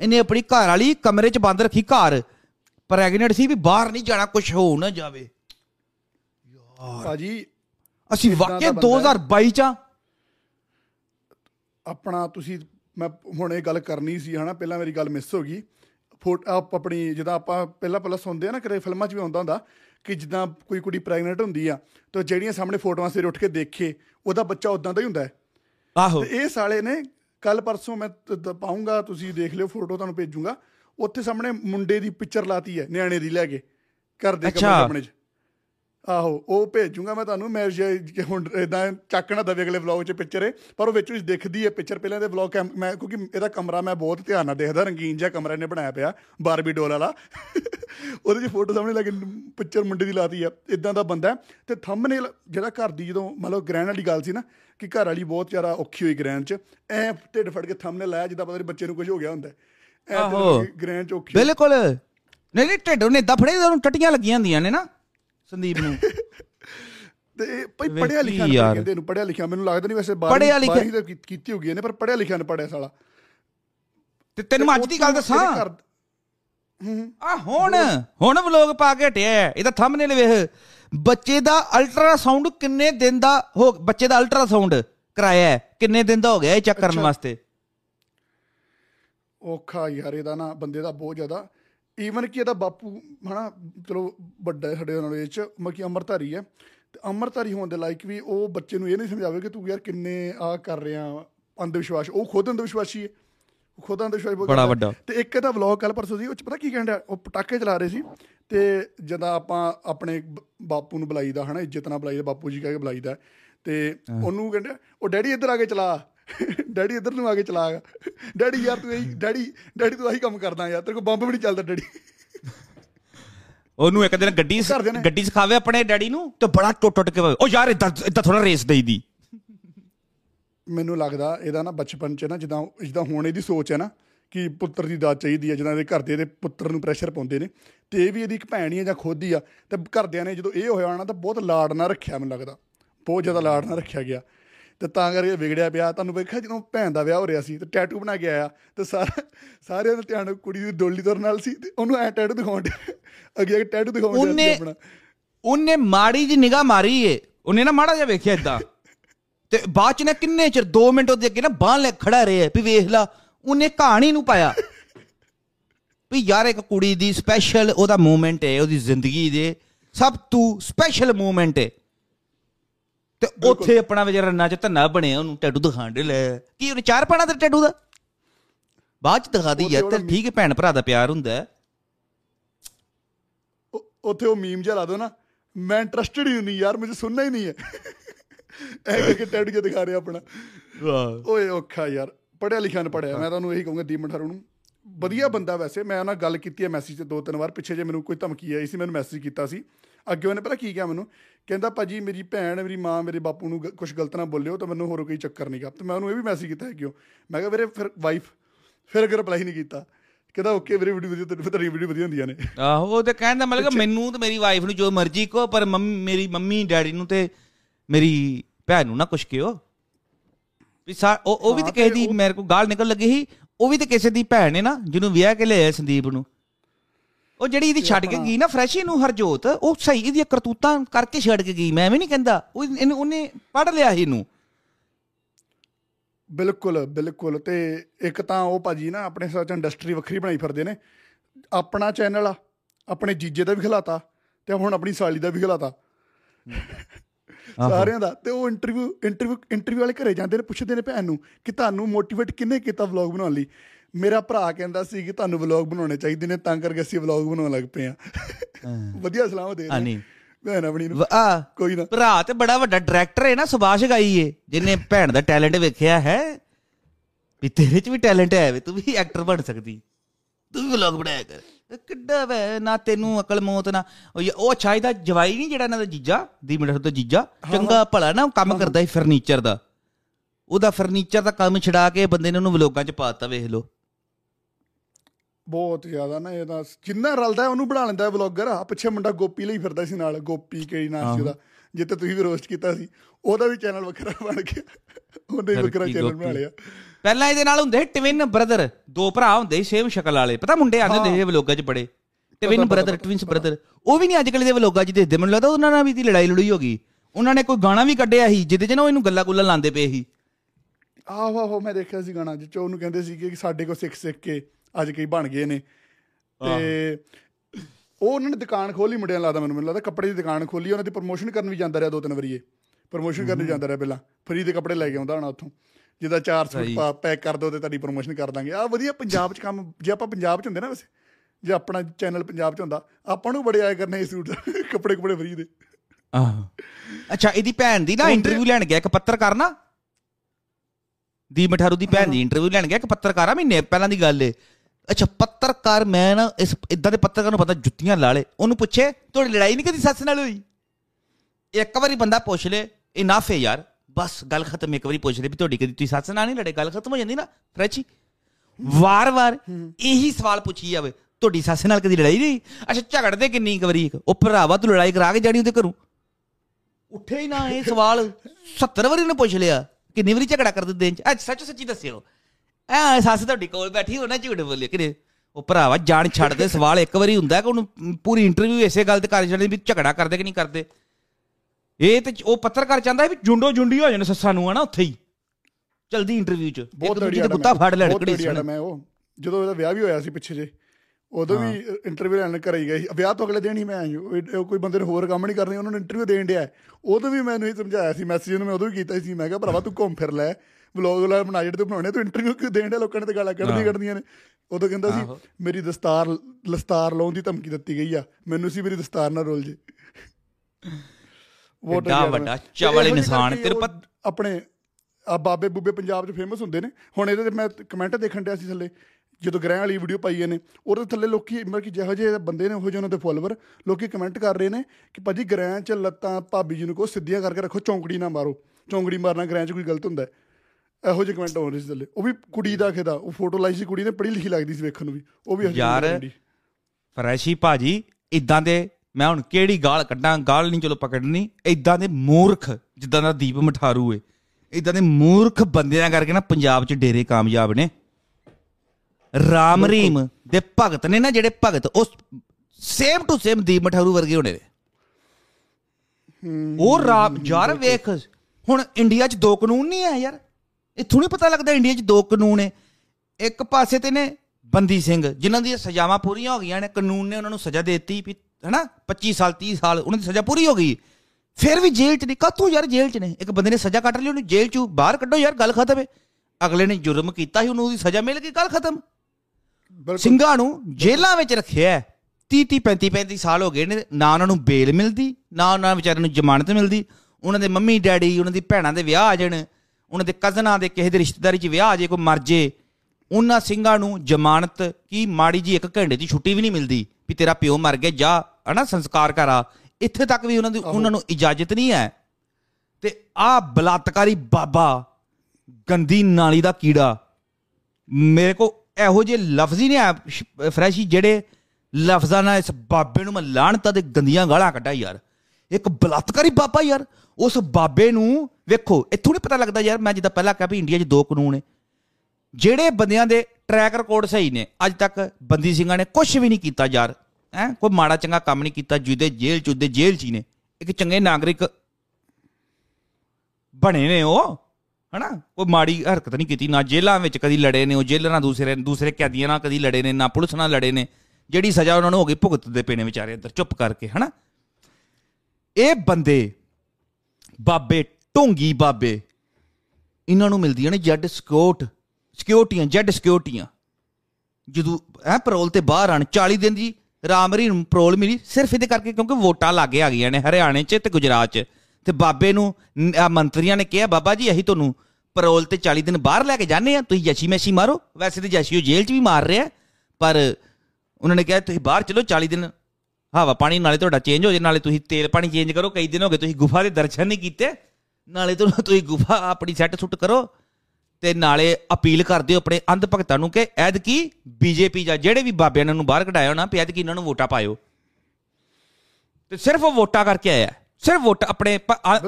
ਇਹਨੇ ਆਪਣੀ ਘਰ ਵਾਲੀ ਕਮਰੇ 'ਚ ਬੰਦ ਰੱਖੀ ਘਰ। ਪ੍ਰੈਗਨੈਂਟ ਸੀ ਵੀ ਬਾਹਰ ਨਹੀਂ ਜਾਣਾ ਕੁਝ ਹੋ ਨਾ ਜਾਵੇ। ਭਾਜੀ ਅਸੀਂ ਵਾਕਿਆ ਦਾ ਬੰਦਾ ਹੈ। 2022 ਚ। ਆਪਣਾ ਤੁਸੀਂ ਮੈਂ ਹੁਣ ਇਹ ਗੱਲ ਕਰਨੀ ਸੀ ਹਨਾ ਪਹਿਲਾਂ ਮੇਰੀ ਗੱਲ ਮਿਸ ਹੋ ਗਈ। ਫੋਟ ਆਪ ਆਪਣੀ ਜਦੋਂ ਆਪਾਂ ਪਹਿਲਾਂ ਪਹਿਲਾਂ ਸੁਣਦੇ ਆ ਨਾ ਕਦੇ ਫਿਲਮਾਂ 'ਚ ਵੀ ਆਉਂਦਾ ਹੁੰਦਾ ਕਿ ਜਿੱਦਾਂ ਕੋਈ ਕੁੜੀ ਪ੍ਰੈਗਨੈਂਟ ਹੁੰਦੀ ਆ ਤੇ ਜਿਹੜੀਆਂ ਸਾਹਮਣੇ ਫੋਟੋਆਂ ਸਵੇਰੇ ਉੱਠ ਕੇ ਦੇਖੇ ਉਹਦਾ ਬੱਚਾ ਉਦਾਂ ਦਾ ਹੀ ਹੁੰਦਾ ਹੈ। ਆਹੋ। ਤੇ ਇਹ ਸਾਲੇ ਨੇ ਕੱਲ ਪਰਸੋਂ ਮੈਂ ਪਾਊਂਗਾ ਤੁਸੀਂ ਦੇਖ ਲਿਓ ਫੋਟੋ ਤੁਹਾਨੂੰ ਭੇਜੂਗਾ। ਉੱਥੇ ਸਾਹਮਣੇ ਮੁੰਡੇ ਦੀ ਪਿਕਚਰ ਲਾਤੀ ਹੈ ਨਿਆਣੇ ਦੀ ਲੈ ਕੇ ਘਰ ਦੇ ਕਮਰੇ। ਸਾਹਮਣੇ 'ਚ। ਆਹੋ ਉਹ ਭੇਜੂਗਾ ਮੈਂ ਤੁਹਾਨੂੰ ਮੈਂ ਹੁਣ ਇਦਾਂ ਚੱਕਣਾ ਦਵੇ ਅਗਲੇ ਵਲੌਗ 'ਚ ਪਿਕਚਰ ਹੈ ਪਰ ਉਹ ਵਿੱਚ ਵਿੱਚ ਦਿਖਦੀ ਹੈ ਪਿਕਚਰ ਪਹਿਲਾਂ ਦੇ ਵਲੌਗ ਮੈਂ ਕਿਉਂਕਿ ਇਹਦਾ ਕਮਰਾ ਮੈਂ ਬਹੁਤ ਧਿਆਨ ਨਾਲ ਦੇਖਦਾ ਰੰਗੀਨ ਜਿਹਾ ਕਮਰਾ ਇਹਨੇ ਬਣਾਇਆ ਪਿਆ ਬਾਰਬੀ ਡੋਲ ਵਾਲਾ ਉਹਦੇ 'ਚ ਫੋਟੋ ਸਾਹਮਣੇ ਲੱਗੇ ਪਿਕਚਰ ਮੁੰਡੇ ਦੀ ਲਾਤੀ ਆ ਇਦਾਂ ਦਾ ਬੰਦਾ। ਤੇ ਥੰਬਨੇਲ ਜਿਹੜਾ ਘਰ ਦੀ ਜਦੋਂ ਮਤਲਬ ਗ੍ਰਹਿਣ ਵਾਲੀ ਗੱਲ ਸੀ ਨਾ ਕਿ ਘਰ ਵਾਲੀ ਬਹੁਤ ਜ਼ਿਆਦਾ ਔਖੀ ਹੋਈ ਗ੍ਰਹਿਣ 'ਚ ਐ ਢਿੱਡ ਫੜ ਕੇ ਥੰਬਨੇਲ ਲਾਇਆ ਜਿੱਦਾਂ ਪਤਾ ਨਹੀਂ ਬੱਚੇ ਨੂੰ ਕੁਝ ਹੋ ਗਿਆ ਹੁੰਦਾ ਐ। ਗ੍ਰਹਿਣ 'ਚ ਔਖੀ। ਬਿਲਕੁਲ ਨਹੀਂ ਨਹੀਂ ਢਿੱਡ ਉਹਨੇ ਇਦਾਂ ਫੜੇ ਉਹਨੂੰ ਟੱਟੀਆਂ ਲੱਗੀਆਂ ਹੁੰਦੀਆਂ ਨੇ ਨਾ ਸੰਦੀਪ ਨੂੰ। ਤੇ ਭਾਈ ਪੜਿਆ ਲਿਖਿਆ ਨਹੀਂ। ਕਹਿੰਦੇ ਇਹਨੂੰ ਪੜਿਆ ਲਿਖਿਆ। ਮੈਨੂੰ ਲੱਗਦਾ ਨਹੀਂ ਵੈਸੇ ਬਾਰਵੀਂ ਤਾਂ ਕੀਤੀ ਹੋਗੀ ਇਹਨੇ ਪਰ ਪੜਿਆ ਲਿਖਿਆ ਨੇ ਪੜਿਆ ਸਾਲਾ। ਤੇ ਤੈਨੂੰ ਅੱਜ ਦੀ ਗੱਲ ਦੱਸਾਂ? ਆ ਹੁਣ ਹੁਣ ਵਲੋਗ ਪਾ ਕੇ ਹਟਿਆ। ਇਹਦਾ ਥੰਬਨੇਲ ਵੇਖ। ਬੱਚੇ ਦਾ ਅਲਟਰਾਸਾਊਂਡ ਕਿੰਨੇ ਦਿਨ ਦਾ ਹੋ ਬੱਚੇ ਦਾ ਅਲਟਰਾਸਾਊਂਡ ਕਰਾਇਆ ਕਿੰਨੇ ਦਿਨ ਦਾ ਹੋ ਗਿਆ ਇਹ ਚੈੱਕ ਕਰਨ। ਵਾਸਤੇ? ਔਖਾ ਯਾਰ ਇਹਦਾ ਨਾ ਬੰਦੇ ਦਾ ਬਹੁਤ ਜ਼ਿਆਦਾ ਈਵਨ ਕਿ ਇਹਦਾ ਬਾਪੂ ਹਨਾ ਚਲੋ ਵੱਡਾ ਹੈ ਸਾਡੇ ਨਾਲ ਇਹ ਚ ਮਕੀ ਅਮਰਧਾਰੀ ਹੈ। ਤੇ ਅਮਰਧਾਰੀ ਹੋਣ ਦੇ ਲਾਇਕ ਵੀ ਉਹ ਬੱਚੇ ਨੂੰ ਇਹ ਨਹੀਂ ਸਮਝਾਵੇ ਕਿ ਤੂੰ ਯਾਰ ਕਿੰਨੇ ਆ ਕਰ ਰਿਹਾ ਅੰਧ ਵਿਸ਼ਵਾਸ ਉਹ ਖੁਦ ਅੰਧ ਵਿਸ਼ਵਾਸੀ ਹੈ। ਉਹ ਖੁਦ ਅੰਧ ਵਿਸ਼ਵਾਸ ਬੜਾ। ਵੱਡਾ। ਤੇ ਇੱਕ ਇਹਦਾ ਵਲੌਗ ਕੱਲ ਪਰਸੋਂ ਸੀ ਉਹ ਚ ਪਤਾ ਕੀ ਕਹਿੰਦਾ ਉਹ ਪਟਾਕੇ ਚਲਾ ਰਹੇ ਸੀ। ਤੇ ਜਦੋਂ ਆਪਾਂ ਆਪਣੇ ਬਾਪੂ ਨੂੰ ਬੁਲਾਈਦਾ ਹਨਾ ਇੱਜ਼ਤ ਨਾਲ ਬੁਲਾਈਦਾ ਬਾਪੂ ਜੀ ਕਹਿ ਕੇ ਬੁਲਾਈਦਾ। ਤੇ ਉਹਨੂੰ ਕਹਿੰਦੇ ਉਹ ਡੈਡੀ ਇੱਧਰ ਆ ਕੇ ਚਲਾ। ਡੈਡੀ ਇੱਧਰ ਨੂੰ ਆ ਕੇ ਚਲਾ ਡੈਡੀ ਯਾਰ ਤੂੰ ਇਹੀ ਡੈਡੀ ਡੈਡੀ ਤੂੰ ਆਹੀ ਕੰਮ ਕਰਦਾ ਯਾਰ ਤੇਰੇ ਕੋਲ ਬੰਬ ਵੀ ਨਹੀਂ ਚੱਲਦਾ ਡੈਡੀ। ਉਹਨੂੰ ਇੱਕ ਦਿਨ ਗੱਡੀ ਗੱਡੀ ਸਿਖਾਵੇ ਆਪਣੇ ਡੈਡੀ ਨੂੰ ਤੇ ਬੜਾ ਟੁੱਟ ਟੁੱਟ ਕੇ ਉਹ ਯਾਰ ਇਦਾਂ ਇਦਾਂ ਥੋੜਾ ਰੇਸ ਦੇਈਦੀ ਮੈਨੂੰ ਲੱਗਦਾ ਇਹਦਾ ਨਾ ਬਚਪਨ 'ਚ ਨਾ ਜਿੱਦਾਂ ਜਿੱਦਾਂ ਹੁਣ ਇਹਦੀ ਸੋਚ ਹੈ ਨਾ ਕਿ ਪੁੱਤਰ ਦੀ ਦਾਤ ਚਾਹੀਦੀ ਹੈ ਜਿੱਦਾਂ ਇਹਦੇ ਘਰ ਦੇ ਇਹਦੇ ਪੁੱਤਰ ਨੂੰ ਪ੍ਰੈਸ਼ਰ ਪਾਉਂਦੇ ਨੇ ਤੇ ਇਹ ਵੀ ਇਹਦੀ ਇੱਕ ਭੈਣ ਹੀ ਹੈ ਜਾਂ ਖੁਦ ਹੀ ਆ ਤੇ ਘਰਦਿਆਂ ਨੇ ਜਦੋਂ ਇਹ ਹੋਇਆ ਹੋਣਾ ਤਾਂ ਬਹੁਤ ਲਾਡ ਨਾਲ ਰੱਖਿਆ ਮੈਨੂੰ ਲੱਗਦਾ। ਬਹੁਤ ਜ਼ਿਆਦਾ ਲਾਡ ਨਾਲ ਰੱਖਿਆ ਗਿਆ। ਤੇ ਤਾਂ ਕਰਕੇ ਵਿਗੜਿਆ ਪਿਆ। ਤੁਹਾਨੂੰ ਵੇਖਿਆ ਜਦੋਂ ਭੈਣ ਦਾ ਵਿਆਹ ਹੋ ਰਿਹਾ ਸੀ ਤੇ ਟੈਟੂ ਬਣਾ ਕੇ ਆਇਆ ਤੇ ਸਾਰਾ ਸਾਰਿਆਂ ਦਾ ਧਿਆਨ ਕੁੜੀ ਦੀ ਡੋਲੀ ਤੁਰਨ ਨਾਲ ਸੀ ਤੇ ਉਹਨੂੰ ਐ ਟੈਟੂ ਦਿਖਾਉਣ ਅੱਗੇ ਟੈਟੂ ਦਿਖਾਉਣ ਉਹਨੇ ਆਪਣਾ। ਉਹਨੇ ਮਾੜੀ ਜੀ ਨਿਗਾਹ ਮਾਰੀ ਏ। ਉਹਨੇ ਨਾ ਮਾੜਾ ਜਿਹਾ ਵੇਖਿਆ ਇਦਾਂ ਤੇ ਬਾਅਦ ਚ ਨੇ ਕਿੰਨੇ ਚਿਰ 2 ਮਿੰਟ ਉਹਦੇ ਅੱਗੇ ਨਾ ਬਾਹ ਲੈ ਖੜਾ ਰਿਹਾ ਵੀ ਵੇਖ ਲਾ ਉਹਨੇ ਕਹਾਣੀ ਨੂੰ ਪਾਇਆ। ਵੀ ਯਾਰ ਇੱਕ ਕੁੜੀ ਦੀ ਸਪੈਸ਼ਲ ਉਹਦਾ ਮੂਮੈਂਟ ਹੈ ਉਹਦੀ ਜ਼ਿੰਦਗੀ ਦੇ। ਸਭ ਤੋਂ ਸਪੈਸ਼ਲ ਮੂਮੈਂਟ ਹੈ। ਤੇ ਉੱਥੇ ਆਪਣਾ ਵਿਚਾਰਾ ਨੱਚ ਧੰਨਾ ਬਣਿਆ ਉਹਨੂੰ ਟੈਟੂ ਦਿਖਾਣ ਦੇ ਲੈ ਕੀ ਉਹਨੇ ਚਾਰ ਪਾਣਾ ਤੇ ਟੈਟੂ ਦਾ? ਬਾਅਦ ਚ ਦਿਖਾ ਦੀ ਯਾਰ ਤੇ ਠੀਕ ਹੈ ਭੈਣ ਭਰਾ ਦਾ ਪਿਆਰ ਹੁੰਦਾ ਉੱਥੇ ਉਹ ਮੀਮ ਜਿਹਾ ਲਾ ਦੋ ਨਾ ਮੈਂ ਇੰਟਰਸਟਿਡ ਹੀ ਨਹੀਂ ਯਾਰ ਮੈਨੂੰ ਸੁਣਨਾ ਹੀ ਨਹੀਂ ਹੈ। ਐ ਕਰਕੇ ਟੈਟੂ ਜਿਹਾ ਦਿਖਾ ਰਿਹਾ ਆਪਣਾ। ਓਏ ਔਖਾ ਯਾਰ ਪੜਿਆ ਲਿਖਿਆ ਨਾ ਪੜਿਆ ਮੈਂ ਤੁਹਾਨੂੰ ਇਹੀ ਕਹੂੰਗਾ ਦੀਪਨ ਠਾਰੂ ਨੂੰ। ਵਧੀਆ ਬੰਦਾ ਵੈਸੇ ਮੈਂ ਉਹਨਾਂ ਨਾਲ ਗੱਲ ਕੀਤੀ ਹੈ ਮੈਸੇਜ ਤੇ ਦੋ ਤਿੰਨ ਵਾਰ ਪਿੱਛੇ ਜੇ ਮੈਨੂੰ ਕੋਈ ਧਮਕੀ ਆਈ ਸੀ ਮੈਨੂੰ ਮੈਸੇਜ ਕੀਤਾ ਸੀ। ਅੱਗੇ ਉਹਨੇ ਪਹਿਲਾਂ ਕੀ ਕਿਹਾ ਮੈਨੂੰ? ਕਹਿੰਦਾ ਭਾਜੀ ਮੇਰੀ ਭੈਣ ਮੇਰੀ ਮਾਂ ਮੇਰੇ ਬਾਪੂ ਨੂੰ ਕੁਝ ਗਲਤ ਨਾ ਬੋਲਿਓ ਤਾਂ ਮੈਨੂੰ ਹੋਰ ਕੋਈ ਚੱਕਰ ਨਹੀਂਗਾ ਤੇ ਮੈਂ ਉਹਨੂੰ ਇਹ ਵੀ ਮੈਸੇਜ ਕੀਤਾ ਕਿਉਂ? ਮੈਂ ਕਿਹਾ ਵੀਰੇ ਫਿਰ ਵਾਈਫ ਫਿਰ ਅਗਰ ਰਿਪਲਾਈ ਨਹੀਂ ਕੀਤਾ। ਕਹਿੰਦਾ ਓਕੇ ਵੀਰੇ ਵੀਡੀਓ ਵਧੀਆ ਤੇਰੀ ਤੇਰੀ ਵੀਡੀਓ ਵਧੀਆ ਹੁੰਦੀਆਂ ਨੇ। ਆਹੋ ਉਹ ਤੇ ਕਹਿੰਦਾ ਮਤਲਬ ਕਿ ਮੈਨੂੰ ਤੇ ਮੇਰੀ ਵਾਈਫ ਨੂੰ ਜੋ ਮਰਜ਼ੀ ਕਹੋ ਪਰ ਮੰਮੀ ਮੇਰੀ ਮੰਮੀ ਡੈਡੀ ਨੂੰ ਤੇ ਮੇਰੀ ਭੈਣ ਨੂੰ ਨਾ ਕੁਛ ਕਿਹੋ। ਵੀ ਸਾ- ਉਹ ਵੀ ਤੇ ਹਾਂ, ਕਿਸੇ ਤੇ ਦੀ ਉਹ- ਮੇਰੇ ਕੋਲ ਗਾਲ ਨਿਕਲ ਲੱਗੀ ਸੀ ਉਹ ਵੀ ਤੇ ਕਿਸੇ ਦੀ ਭੈਣ ਹੈ ਨਾ ਜਿਹਨੂੰ ਵਿਆਹ ਕੇ ਲਿਆਇਆ ਸੰਦੀਪ ਨੂੰ। ਉਹ ਜਿਹੜੀ ਇਹਦੀ ਛੱਡ ਕੇ ਗਈ ਨਾ ਫਰੈਸ਼ੀ ਨੂੰ ਹਰਜੋਤ ਉਹ ਸਹੀ ਇਹਦੀਆਂ ਕਰਤੂਤਾਂ ਕਰਕੇ ਛੱਡ ਕੇ ਗਈ। ਮੈਂ ਵੀ ਨਹੀਂ ਕਹਿੰਦਾ। ਉਹ ਇਹਨੂੰ- ਉਹਨੇ ਪੜ ਲਿਆ ਸੀ ਇਹਨੂੰ। ਬਿਲਕੁਲ ਬਿਲਕੁਲ। ਤੇ ਇੱਕ ਤਾਂ ਉਹ ਭਾਜੀ ਨਾ ਆਪਣੇ ਸੱਚ ਇੰਡਸਟਰੀ ਵੱਖਰੀ ਬਣਾਈ ਫਿਰਦੇ ਨੇ। ਆਪਣਾ ਚੈਨਲ ਆ ਆਪਣੇ ਜੀਜੇ ਦਾ ਵੀ ਖਿਲਾਤਾ ਤੇ ਹੁਣ ਆਪਣੀ ਸਾਲੀ ਦਾ ਵੀ ਖਿਲਾਤਾ। ਸਾਰਿਆਂ ਦਾ। ਤੇ ਉਹ ਇੰਟਰਵਿਊ ਇੰਟਰਵਿਊ ਇੰਟਰਵਿਊ ਵਾਲੇ ਘਰੇ ਜਾਂਦੇ ਨੇ ਪੁੱਛਦੇ ਨੇ ਭੈਣ ਨੂੰ ਕਿ ਤੁਹਾਨੂੰ ਮੋਟੀਵੇਟ ਕਿੰਨੇ ਕੀਤਾ ਵਲੌਗ ਬਣਾਉਣ ਲਈ? ਮੇਰਾ ਭਰਾ ਕਹਿੰਦਾ ਸੀ ਕਿ ਤੁਹਾਨੂੰ ਵਲੌਗ ਬਣਾਉਣੇ ਚਾਹੀਦੇ ਨੇ ਤਾਂ ਕਰਕੇ ਅਸੀਂ ਵਲੌਗ ਬਣਾਉਣ ਲੱਗ ਪਏ ਆ ਵਧੀਆ ਸਲਾਹ ਦੇ ਹਾਂ, ਨਹੀਂ। ਭੈਣ ਆਪਣੀ ਨੂੰ। ਆ ਕੋਈ ਨਾ। ਭਰਾ ਤੇ ਬੜਾ ਵੱਡਾ ਡਾਇਰੈਕਟਰ ਹੈ ਨਾ ਸੁਭਾਸ਼ ਗਾਈ ਏ ਜਿਹਨੇ ਭੈਣ ਦਾ ਟੈਲੈਂਟ ਵੇਖਿਆ ਹੈ। ਵੀ ਤੇਰੇ 'ਚ ਵੀ ਟੈਲੈਂਟ ਹੈ ਵੇ ਤੂੰ ਵੀ ਐਕਟਰ ਬਣ ਸਕਦੀ। ਤੂੰ ਵੀ ਵਲੌਗ ਬਣਾਇਆ ਕਰ। ਕਿੱਡਾ ਵੇ ਨਾ ਤੈਨੂੰ ਅਕਲ ਮੌਤ ਨਾ ਉਹ ਇਹਦਾ ਜਵਾਈ ਨਹੀਂ ਜਿਹੜਾ ਇਹਨਾਂ ਦਾ ਜੀਜਾ ਦੀ ਮਿੰਟ ਤੋਂ ਜੀਜਾ। ਚੰਗਾ ਭਲਾ ਨਾ ਕੰਮ ਕਰਦਾ ਸੀ ਫਰਨੀਚਰ ਦਾ। ਉਹਦਾ ਫਰਨੀਚਰ ਦਾ ਕੰਮ ਛਡਾ ਕੇ ਬੰਦੇ ਨੇ ਉਹਨੂੰ ਵਲੋਗਾਂ 'ਚ ਪਾਤਾ ਵੇਖ ਲਓ। ਬਹੁਤ ਜ਼ਿਆਦਾ ਨਾ ਇਹਦਾ ਜਿੰਨਾ ਰਲਦਾ ਉਹਨੂੰ ਬਣਾ ਲੈਂਦਾ ਵਲੌਗਰ ਆ ਪਿੱਛੇ ਮੁੰਡਾ ਗੋਪੀ ਲਈ ਫਿਰਦਾ ਸੀ ਨਾਲ ਗੋਪੀ ਕਿਹੜੀ ਨਾਂ ਸੀ ਉਹਦਾ। ਜਿੱਤੇ ਤੁਸੀਂ ਵੀ ਰੋਸਟ ਕੀਤਾ ਸੀ ਉਹਦਾ ਵੀ ਚੈਨਲ ਵੱਖਰਾ ਬਣ ਗਿਆ। ਉਹਨੇ ਵੱਖਰਾ ਕੀ ਚੈਨਲ? ਬਣਾ ਲਿਆ। ਪਹਿਲਾਂ ਇਹਦੇ ਨਾਲ ਹੁੰਦੇ ਟਵਿਨ ਬ੍ਰਦਰ ਦੋ ਭਰਾ ਹੁੰਦੇ ਸੇਮ ਸ਼ਕਲ ਵਾਲੇ। ਪਤਾ ਮੁੰਡੇ ਆਉਂਦੇ ਹੁੰਦੇ ਸੀ ਵਲੋਗਾਂ 'ਚ ਬੜੇ। ਟਵਿਨ ਬ੍ਰਦਰ ਟਵਿਨਸ ਬ੍ਰਦਰ ਉਹ ਵੀ ਨਹੀਂ ਅੱਜ ਕੱਲ੍ਹ ਦੇ ਵਲੋਗਾਂ 'ਚ ਦੇਖਦੇ ਮੈਨੂੰ ਲੱਗਦਾ ਉਹਨਾਂ ਨਾਲ ਵੀ ਦੀ ਲੜਾਈ ਲੜੂਈ ਹੋ ਗਈ। ਉਹਨਾਂ ਨੇ ਕੋਈ ਗਾਣਾ ਵੀ ਕੱਢਿਆ ਸੀ ਜਿਹਦੇ 'ਚ ਨਾ ਉਹ ਇਹਨੂੰ ਗੱਲਾਂ ਗੁੱਲਾਂ ਲਾਉਂਦੇ ਪਏ ਸੀ। ਆਹੋ ਆਹੋ ਮੈਂ ਦੇਖਿਆ ਸੀ ਗਾਣਾ ਜਿੱਚ ਉਹਨੂੰ ਕਹਿੰਦੇ ਸੀ ਕਿ ਸਾਡੇ ਕੋਲ ਸਿੱਖ ਸਿੱਖ ਕੇ ਅੱਜ ਕਈ ਬਣ ਗਏ ਨੇ। ਤੇ ਉਹ ਉਹਨਾਂ ਨੇ ਦੁਕਾਨ ਖੋਲੀ ਮੁੰਡਿਆਂ ਲੱਗਦਾ ਮੈਨੂੰ ਮੈਨੂੰ ਲੱਗਦਾ ਕੱਪੜੇ ਦੀ ਦੁਕਾਨ ਖੋਲੀ ਉਹਨਾਂ ਦੀ ਪ੍ਰੋਮੋਸ਼ਨ ਕਰਨ ਵੀ ਜਾਂਦਾ ਰਿਹਾ ਦੋ ਤਿੰਨ ਵਾਰੀ ਇਹ। ਪ੍ਰੋਮੋਸ਼ਨ ਕਰਨ ਵੀ ਜਾਂਦਾ ਰਿਹਾ ਪਹਿਲਾਂ। ਫਰੀ ਦੇ ਕੱਪੜੇ ਲੈ ਕੇ ਆਉਂਦਾ ਹੋਣਾ ਉੱਥੋਂ। ਚਾਰ ਸੂਟ ਪਾ ਪੈਕ ਕਰ ਦੋ ਤੇ ਤੁਹਾਡੀ ਪ੍ਰੋਮੋਸ਼ਨ ਕਰ ਦਾਂਗੇ। ਆ ਵਧੀਆ ਪੰਜਾਬ 'ਚ ਕੰਮ ਜੇ ਆਪਾਂ ਪੰਜਾਬ 'ਚ ਹੁੰਦੇ ਨਾ ਵੈਸੇ ਜੇ ਆਪਣਾ ਚੈਨਲ ਪੰਜਾਬ 'ਚ ਹੁੰਦਾ ਆਪਾਂ ਨੂੰ ਬੜੇ ਆਏ ਕਰਨੇ ਇਹ ਸੂਟ ਕੱਪੜੇ ਕੁਪੜੇ ਫਰੀ ਦੇ। ਆਹੋ। ਅੱਛਾ ਇਹਦੀ ਭੈਣ ਦੀ ਨਾ ਇੰਟਰਵਿਊ ਲੈਣ ਗਿਆ ਇੱਕ ਪੱਤਰਕਾਰ ਨਾ। ਦੀ ਮਠਾਰੂ ਦੀ ਭੈਣ ਦੀ ਇੰਟਰਵਿਊ ਲੈਣ ਗਿਆ ਇੱਕ ਪੱਤਰਕਾਰ ਆ ਮਹੀਨੇ ਪਹਿਲਾਂ ਦੀ ਗੱਲ ਏ। ਅੱਛਾ, ਪੱਤਰਕਾਰ ਮੈਂ ਨਾ ਇਸ ਇਦਾਂ ਦੇ ਪੱਤਰਕਾਰ ਨੂੰ ਪਤਾ ਜੁੱਤੀਆਂ ਲਾ ਲੇ, ਉਹਨੂੰ ਪੁੱਛੇ, ਤੁਹਾਡੀ ਲੜਾਈ ਨਹੀਂ ਕਦੀ ਸੱਸ ਨਾਲ ਹੋਈ? ਇੱਕ ਵਾਰੀ ਬੰਦਾ ਪੁੱਛ ਲੇ ਇਨਾਫ ਹੈ ਯਾਰ, ਬਸ ਗੱਲ ਖਤਮ ਇੱਕ ਵਾਰੀ ਪੁੱਛ ਲੈ ਵੀ ਤੁਹਾਡੀ ਕਦੀ, ਤੁਸੀਂ ਸੱਸ ਨਾਲ ਨਹੀਂ ਲੜੇ, ਗੱਲ ਖਤਮ ਹੋ ਜਾਂਦੀ ਨਾ ਫਰੈਚੀ ਵਾਰ-ਵਾਰ ਇਹੀ ਸਵਾਲ ਪੁੱਛੀ ਜਾਵੇ, ਤੁਹਾਡੀ ਸੱਸ ਨਾਲ ਕਦੀ ਲੜਾਈ ਨਹੀਂ ਅੱਛਾ, ਝਗੜਦੇ ਕਿੰਨੀ ਕੁ ਵਾਰੀ ਉਹ ਭਰਾਵਾ, ਤੂੰ ਲੜਾਈ ਕਰਾ ਕੇ ਜਾਣੀ ਉਹਦੇ ਘਰੋਂ? ਉੱਠੇ ਹੀ ਨਾ ਇਹ ਸਵਾਲ 70 ਵਾਰੀ ਉਹਨੇ ਪੁੱਛ ਲਿਆ, ਕਿੰਨੀ ਵਾਰੀ ਝਗੜਾ ਕਰਦੇ ਦਿਨ ਚ ਅੱਜ ਸੱਚ ਸੱਚੀ ਦੱਸਿਓ। ਐ ਸੱਸ ਤੁਹਾਡੀ ਕੋਲ ਬੈਠੀ ਹੋਣਾ ਝੂਠ ਬੋਲੇ ਕਿਰੇ ਉਹ ਭਰਾਵਾ ਜਾਣ ਛੱਡ ਦੇ ਸਵਾਲ ਇੱਕ ਵਾਰੀ ਹੁੰਦਾ ਕਿ ਉਹਨੂੰ ਪੂਰੀ ਇੰਟਰਵਿਊ ਇਸੇ ਗੱਲ ਤੇ ਕਰ ਛੱਡਣੀ ਵੀ ਝਗੜਾ ਕਰਦੇ ਕਿ ਨਹੀਂ ਕਰਦੇ? ਇਹ ਤੇ ਉਹ ਪੱਤਰਕਾਰ ਚਾਹੁੰਦਾ ਵੀ ਜੁੰਡੋ ਜੁੰਡੀ ਹੋ ਜਾਣ ਸੱਸਾਂ ਨੂੰ ਹਨਾ ਉੱਥੇ ਹੀ। ਜਲਦੀ ਇੰਟਰਵਿਊ ਚ। ਬਹੁਤ ਇੱਕ ਦੂਜੇ ਤੜੀ ਤੇ ਗੁੱਤਾ ਫੜ ਲੈਣ ਤੜੀ ਆੜਾ ਮੈਂ ਉਹ। ਜਦੋਂ ਇਹਦਾ ਵਿਆਹ ਵੀ ਹੋਇਆ ਸੀ ਪਿੱਛੇ ਜੇ ਉਦੋਂ ਵੀ ਇੰਟਰਵਿਊ ਲੈਣ ਗਏ ਸੀ। ਵਿਆਹ ਤੋਂ ਅਗਲੇ ਦਿਨ ਹੀ ਮੈਂ ਉਹ ਕੋਈ ਬੰਦੇ ਨੇ ਹੋਰ ਕੰਮ ਨਹੀਂ ਕਰਨੀ ਉਹਨਾਂ ਨੂੰ ਇੰਟਰਵਿਊ ਦੇਣ ਡਿਆ। ਉਦੋਂ ਵੀ ਮੈਨੂੰ ਇਹ ਸਮਝਾਇਆ ਸੀ ਮੈਸੇਜ ਉਹਨੂੰ ਮੈਂ ਉਦੋਂ ਵੀ ਕੀਤਾ ਸੀ। ਮੈਂ ਕਿਹਾ ਭਰਾਵਾ ਤੂੰ ਘੁੰਮ ਫਿਰ ਲੈ। ਵਲੌਗ ਵਲਾ ਬਣਾ ਜਿਹੜੇ ਤੂੰ ਬਣਾਉਣੇ ਤੂੰ ਇੰਟਰਵਿਊ ਕਿਉਂ ਦੇਣ ਡਿਆ ਲੋਕਾਂ ਨੇ ਤੇ ਗਾਲਾਂ ਕੱਢਦੀਆਂ ਕੱਢਦੀਆਂ ਨੇ? ਉਦੋਂ ਕਹਿੰਦਾ ਸੀ ਮੇਰੀ ਦਸਤਾਰ ਲਸਤਾਰ ਲਾਉਣ ਦੀ ਧਮਕੀ ਦਿੱਤੀ ਗਈ ਆ। ਮੈਨੂੰ ਸੀ ਮੇਰੀ ਦਸਤਾਰ ਨਾ ਰੋਲ ਜੇ। ਵੱਡਾ ਤੇ ਚਵਲ ਇਨਸਾਨ, ਤੇਰੇ ਪਤ- ਆਪਣੇ ਆ ਬਾਬੇ ਬੂਬੇ ਪੰਜਾਬ 'ਚ ਫੇਮਸ ਹੁੰਦੇ ਨੇ। ਹੁਣ ਇਹਦੇ ਤੇ ਮੈਂ ਕਮੈਂਟ ਦੇਖਣ ਡਿਆ ਸੀ ਥੱਲੇ। ਜਦੋਂ ਗ੍ਰਹਿ ਵਾਲੀ ਵੀਡੀਓ ਪਾਈ ਇਹਨੇ ਉਹਦੇ ਥੱਲੇ ਲੋਕੀ ਮਤਲਬ ਕਿ ਜਿਹੋ ਜਿਹੇ ਬੰਦੇ ਨੇ ਉਹੋ ਜਿਹੇ ਉਹਨਾਂ ਦੇ ਫੋਲੋਵਰ ਲੋਕੀ ਕਮੈਂਟ ਕਰ ਰਹੇ ਨੇ ਕਿ ਭਾਜੀ ਗ੍ਰਹਿ 'ਚ ਲੱਤਾਂ ਭਾਬੀ ਜੀ ਨੂੰ ਕੋ ਸਿੱਧੀਆਂ ਕਰਕੇ ਰੱਖੋ ਚੌਂਕੜੀ ਨਾ ਮਾਰੋ। ਚੌਂਕੜੀ ਮਾਰਨਾ ਗ੍ਰਹਿ 'ਚ ਕੋਈ ਗਲਤ ਹੁੰਦਾ ਹੈ। ਇਹੋ ਜਿਹੇ ਕਮੈਂਟ ਹੋ ਰਹੇ ਸੀ ਥੱਲੇ। ਉਹ ਵੀ ਕੁੜੀ ਦਾ ਖੇਦਾ ਉਹ ਫੋਟੋ ਲਾਈ ਸੀ ਕੁੜੀ ਨੇ ਪੜ੍ਹੀ ਲਿਖੀ ਲੱਗਦੀ ਸੀ ਵੇਖਣ ਨੂੰ ਵੀ। ਉਹ ਵੀ ਯਾਰ। ਫਰੈਸ਼ੀ ਭਾਜੀ ਇਦਾਂ ਦੇ ਮੈਂ ਹੁਣ ਕਿਹੜੀ ਗਾਲ ਕੱਢਾਂ ਗਾਲ ਨਹੀਂ ਚਲੋ ਪਕੜਨੀ ਇਦਾਂ ਦੇ ਮੂਰਖ ਜਿੱਦਾਂ ਦਾ ਦੀਪ ਮਠਾਰੂ ਏ ਇਦਾਂ ਦੇ ਮੂਰਖ ਬੰਦਿਆਂ ਕਰਕੇ ਨਾ ਪੰਜਾਬ 'ਚ ਡੇਰੇ ਕਾਮਯਾਬ ਨੇ। ਰਾਮ ਰੀਮ ਦੇ ਭਗਤ ਨੇ ਨਾ ਜਿਹੜੇ ਭਗਤ ਉਹ same to same Deep Matharu ਵਰਗੇ ਹੋਣੇ ਨੇ। ਉਹ ਰਾਮ ਯਾਰ ਵੇਖ ਹੁਣ ਇੰਡੀਆ 'ਚ ਦੋ ਕਾਨੂੰਨ ਨਹੀਂ ਆ ਯਾਰ। ਇੱਥੋਂ ਨਹੀਂ ਪਤਾ ਲੱਗਦਾ ਇੰਡੀਆ 'ਚ ਦੋ ਕਾਨੂੰਨ ਨੇ। ਇੱਕ ਪਾਸੇ ਤੇ ਨੇ ਬੰਦੀ ਸਿੰਘ ਜਿਨ੍ਹਾਂ ਦੀਆਂ ਸਜ਼ਾਵਾਂ ਪੂਰੀਆਂ ਹੋ ਗਈਆਂ ਨੇ। ਕਾਨੂੰਨ ਨੇ ਉਹਨਾਂ ਨੂੰ ਸਜ਼ਾ ਦਿੱਤੀ ਵੀ ਹੈਨਾ 25 ਸਾਲ 30 ਸਾਲ ਉਹਨਾਂ ਦੀ ਸਜ਼ਾ ਪੂਰੀ ਹੋ ਗਈ। ਫਿਰ ਵੀ ਜੇਲ੍ਹ 'ਚ ਨਹੀਂ ਕਾਤੋਂ ਯਾਰ ਜੇਲ੍ਹ 'ਚ ਨੇ? ਇੱਕ ਬੰਦੇ ਨੇ ਸਜ਼ਾ ਕੱਟ ਲਈ ਉਹਨੂੰ ਜੇਲ੍ਹ 'ਚੋਂ ਬਾਹਰ ਕੱਢੋ ਯਾਰ ਗੱਲ ਖਤਮ ਹੈ ਅਗਲੇ ਨੇ ਜੁਰਮ ਕੀਤਾ ਸੀ ਉਹਨੂੰ ਉਹਦੀ ਸਜ਼ਾ ਮਿਲ ਗਈ ਗੱਲ ਖਤਮ। ਸਿੰਘਾਂ ਨੂੰ ਜੇਲ੍ਹਾਂ ਵਿੱਚ ਰੱਖਿਆ ਹੈ। 30 30 35 35 ਸਾਲ ਹੋ ਗਏ ਨੇ ਨਾ ਉਹਨਾਂ ਨੂੰ ਬੇਲ ਮਿਲਦੀ ਨਾ ਉਹਨਾਂ ਵਿਚਾਰਿਆਂ ਨੂੰ ਜ਼ਮਾਨਤ ਮਿਲਦੀ। ਉਹਨਾਂ ਦੇ ਮੰਮੀ ਡੈਡੀ ਉਹਨਾਂ ਦੀ ਭੈਣਾਂ ਦੇ ਵਿਆਹ ਆ ਜਾਣ। ਉਹਨਾਂ ਦੇ ਕਜ਼ਨਾਂ ਦੇ ਕਿਸੇ ਦੇ ਰਿਸ਼ਤੇਦਾਰੀ 'ਚ ਵਿਆਹ ਆ ਜੇ ਕੋਈ ਮਰ ਜੇ ਉਹਨਾਂ ਸਿੰਘਾਂ ਨੂੰ ਜ਼ਮਾਨਤ ਕੀ ਮਾੜੀ ਜੀ ਇੱਕ ਘੰਟੇ ਦੀ ਛੁੱਟੀ ਵੀ ਨਹੀਂ ਮਿਲਦੀ ਵੀ ਤੇਰਾ ਪਿਓ ਮਰ ਗਿਆ ਜਾ ਹਨਾ ਸੰਸਕਾਰ ਕਰਾ ਇੱਥੇ ਤੱਕ ਵੀ ਉਹਨਾਂ ਦੀ ਉਹਨਾਂ ਨੂੰ ਇਜਾਜ਼ਤ ਨਹੀਂ ਹੈ। ਤੇ ਆ ਬਲਾਤਕਾਰੀ ਬਾਬਾ ਗੰਦੀ ਨਾਲੀ ਦਾ ਕੀੜਾ ਮੇਰੇ ਕੋ ਇਹੋ ਜਿਹੇ ਲਫ਼ਜ਼ ਹੀ ਨਹੀਂ ਆ ਫਰੈਸ਼ੀ ਜਿਹੜੇ ਲਫ਼ਜ਼ਾਂ ਨਾਲ ਇਸ ਬਾਬੇ ਨੂੰ ਮੈਂ ਲਾਹਣਤਾਂ ਦੇ ਗੰਦੀਆਂ ਗਾਲਾਂ ਕੱਢਾ ਯਾਰ। ਇੱਕ ਬਲਾਤਕਾਰੀ ਬਾਬਾ ਯਾਰ, ਉਸ ਬਾਬੇ ਨੂੰ ਵੇਖੋ, ਇੱਥੋਂ ਨਹੀਂ ਪਤਾ ਲੱਗਦਾ ਯਾਰ, ਮੈਂ ਜਿੱਦਾਂ ਪਹਿਲਾਂ ਕਿਹਾ ਵੀ ਇੰਡੀਆ 'ਚ ਦੋ ਕਾਨੂੰਨ ਨੇ। ਜਿਹੜੇ ਬੰਦਿਆਂ ਦੇ ਟਰੈਕ ਰਿਕਾਰਡ ਸਹੀ ਨੇ, ਅੱਜ ਤੱਕ ਬੰਦੀ ਸਿੰਘਾਂ ਨੇ ਕੁਝ ਵੀ ਨਹੀਂ ਕੀਤਾ ਯਾਰ। ਹੈ, ਕੋਈ ਮਾੜਾ ਚੰਗਾ ਕੰਮ ਨਹੀਂ ਕੀਤਾ, ਜਿਹਦੇ ਜੇਲ੍ਹ ਚ, ਉਹਦੇ ਜੇਲ੍ਹ ਚ ਹੀ ਨੇ। ਇੱਕ ਚੰਗੇ ਨਾਗਰਿਕ ਬਣੇ ਨੇ ਉਹ, ਹਨਾ? ਕੋਈ ਮਾੜੀ ਹਰਕਤ ਨਹੀਂ ਕੀਤੀ, ਨਾ ਜੇਲ੍ਹਾਂ ਵਿੱਚ ਕਦੀ ਲੜੇ ਨੇ, ਉਹ ਜੇਲ੍ਹਾਂ ਨਾਲ ਦੂਸਰੇ ਦੂਸਰੇ ਕੈਦੀਆਂ ਨਾਲ ਕਦੀ ਲੜੇ ਨੇ, ਨਾ ਪੁਲਿਸ ਨਾਲ ਲੜੇ ਨੇ। ਜਿਹੜੀ ਸਜ਼ਾ ਉਹਨਾਂ ਨੂੰ ਹੋ ਗਈ ਭੁਗਤਦੇ ਪਏ ਨੇ ਵਿਚਾਰੇ ਅੰਦਰ, ਚੁੱਪ ਕਰਕੇ, ਹਨਾ? ਇਹ ਬੰਦੇ ਬਾਬੇ ਢੋਂਗੀ ਬਾਬੇ, ਇਹਨਾਂ ਨੂੰ ਮਿਲਦੀਆਂ ਨੇ ਜੈਡ ਸਕਿਉਰਟ, ਸਿਕਿਉਰਟੀਆਂ, ਜੈਡ ਸਿਕਿਉਰਟੀਆਂ। ਜਦੋਂ ਐ ਪੈਰੋਲ ਤੇ ਬਾਹਰ ਆਣ 40 ਦਿਨ ਦੀ ਰਾਮਰੀ ਨੂੰ ਪੈਰੋਲ ਮਿਲੀ, ਸਿਰਫ ਇਹਦੇ ਕਰਕੇ ਕਿਉਂਕਿ ਵੋਟਾਂ ਲਾਗੇ ਆ ਗਈਆਂ ਨੇ ਹਰਿਆਣੇ 'ਚ ਤੇ ਗੁਜਰਾਤ 'ਚ। ਤੇ ਬਾਬੇ ਨੂੰ, ਨ- ਆਹ ਮੰਤਰੀਆਂ ਨੇ ਕਿਹਾ, ਬਾਬਾ ਜੀ, ਅਸੀਂ ਤੁਹਾਨੂੰ ਪੈਰੋਲ ਤੇ 40 ਦਿਨ ਬਾਹਰ ਲੈ ਕੇ ਜਾਂਦੇ ਆ ਤੁਸੀਂ ਜਸ਼ੀ ਮੈਸ਼ੀ ਮਾਰੋ। ਵੈਸੇ ਤੇ ਜਸ਼ੀ ਉਹ ਜੇਲ੍ਹ 'ਚ ਵੀ ਮਾਰ ਰਿਹਾ, ਪਰ ਉਹਨਾਂ ਨੇ ਕਿਹਾ, ਤੁਸੀਂ ਬਾਹਰ ਚਲੋ 40 ਦਿਨ ਹਵਾ ਪਾਣੀ ਨਾਲੇ ਤੁਹਾਡਾ ਚੇਂਜ ਹੋ ਜੇ ਨਾਲੇ ਤੁਸੀਂ ਤੇਲ ਪਾਣੀ ਚੇਂਜ ਕਰੋ ਕਈ ਦਿਨ ਹੋ ਗਏ ਤੁਸੀਂ ਗੁਫਾ ਦੇ ਦਰਸ਼ਨ ਨਹੀਂ ਕੀਤੇ। ਨਾਲੇ ਤੁਹਾਨੂੰ ਤੁਸੀਂ ਗੁਫਾ ਆਪਣੀ ਸੈੱਟ ਸੁੱਟ ਕਰੋ ਤੇ ਨਾਲੇ ਅਪੀਲ ਕਰਦੇ ਹੋ ਆਪਣੇ ਅੰਧ ਭਗਤਾਂ ਨੂੰ ਕਿ ਐਦ ਕੀ ਬੀਜੇਪੀ ਜਾਂ ਜਿਹੜੇ ਵੀ ਬਾਬਿਆਂ ਨੇ ਬਾਹਰ ਕਢਾਇਆ ਹੋਣਾ ਵੀ ਐਦ ਕੀ ਇਹਨਾਂ ਨੂੰ ਵੋਟਾਂ ਪਾਇਓ। ਤੇ ਸਿਰਫ ਉਹ ਵੋਟਾਂ ਕਰਕੇ ਆਇਆ। ਸਿਰਫ ਵੋਟ ਆਪਣੇ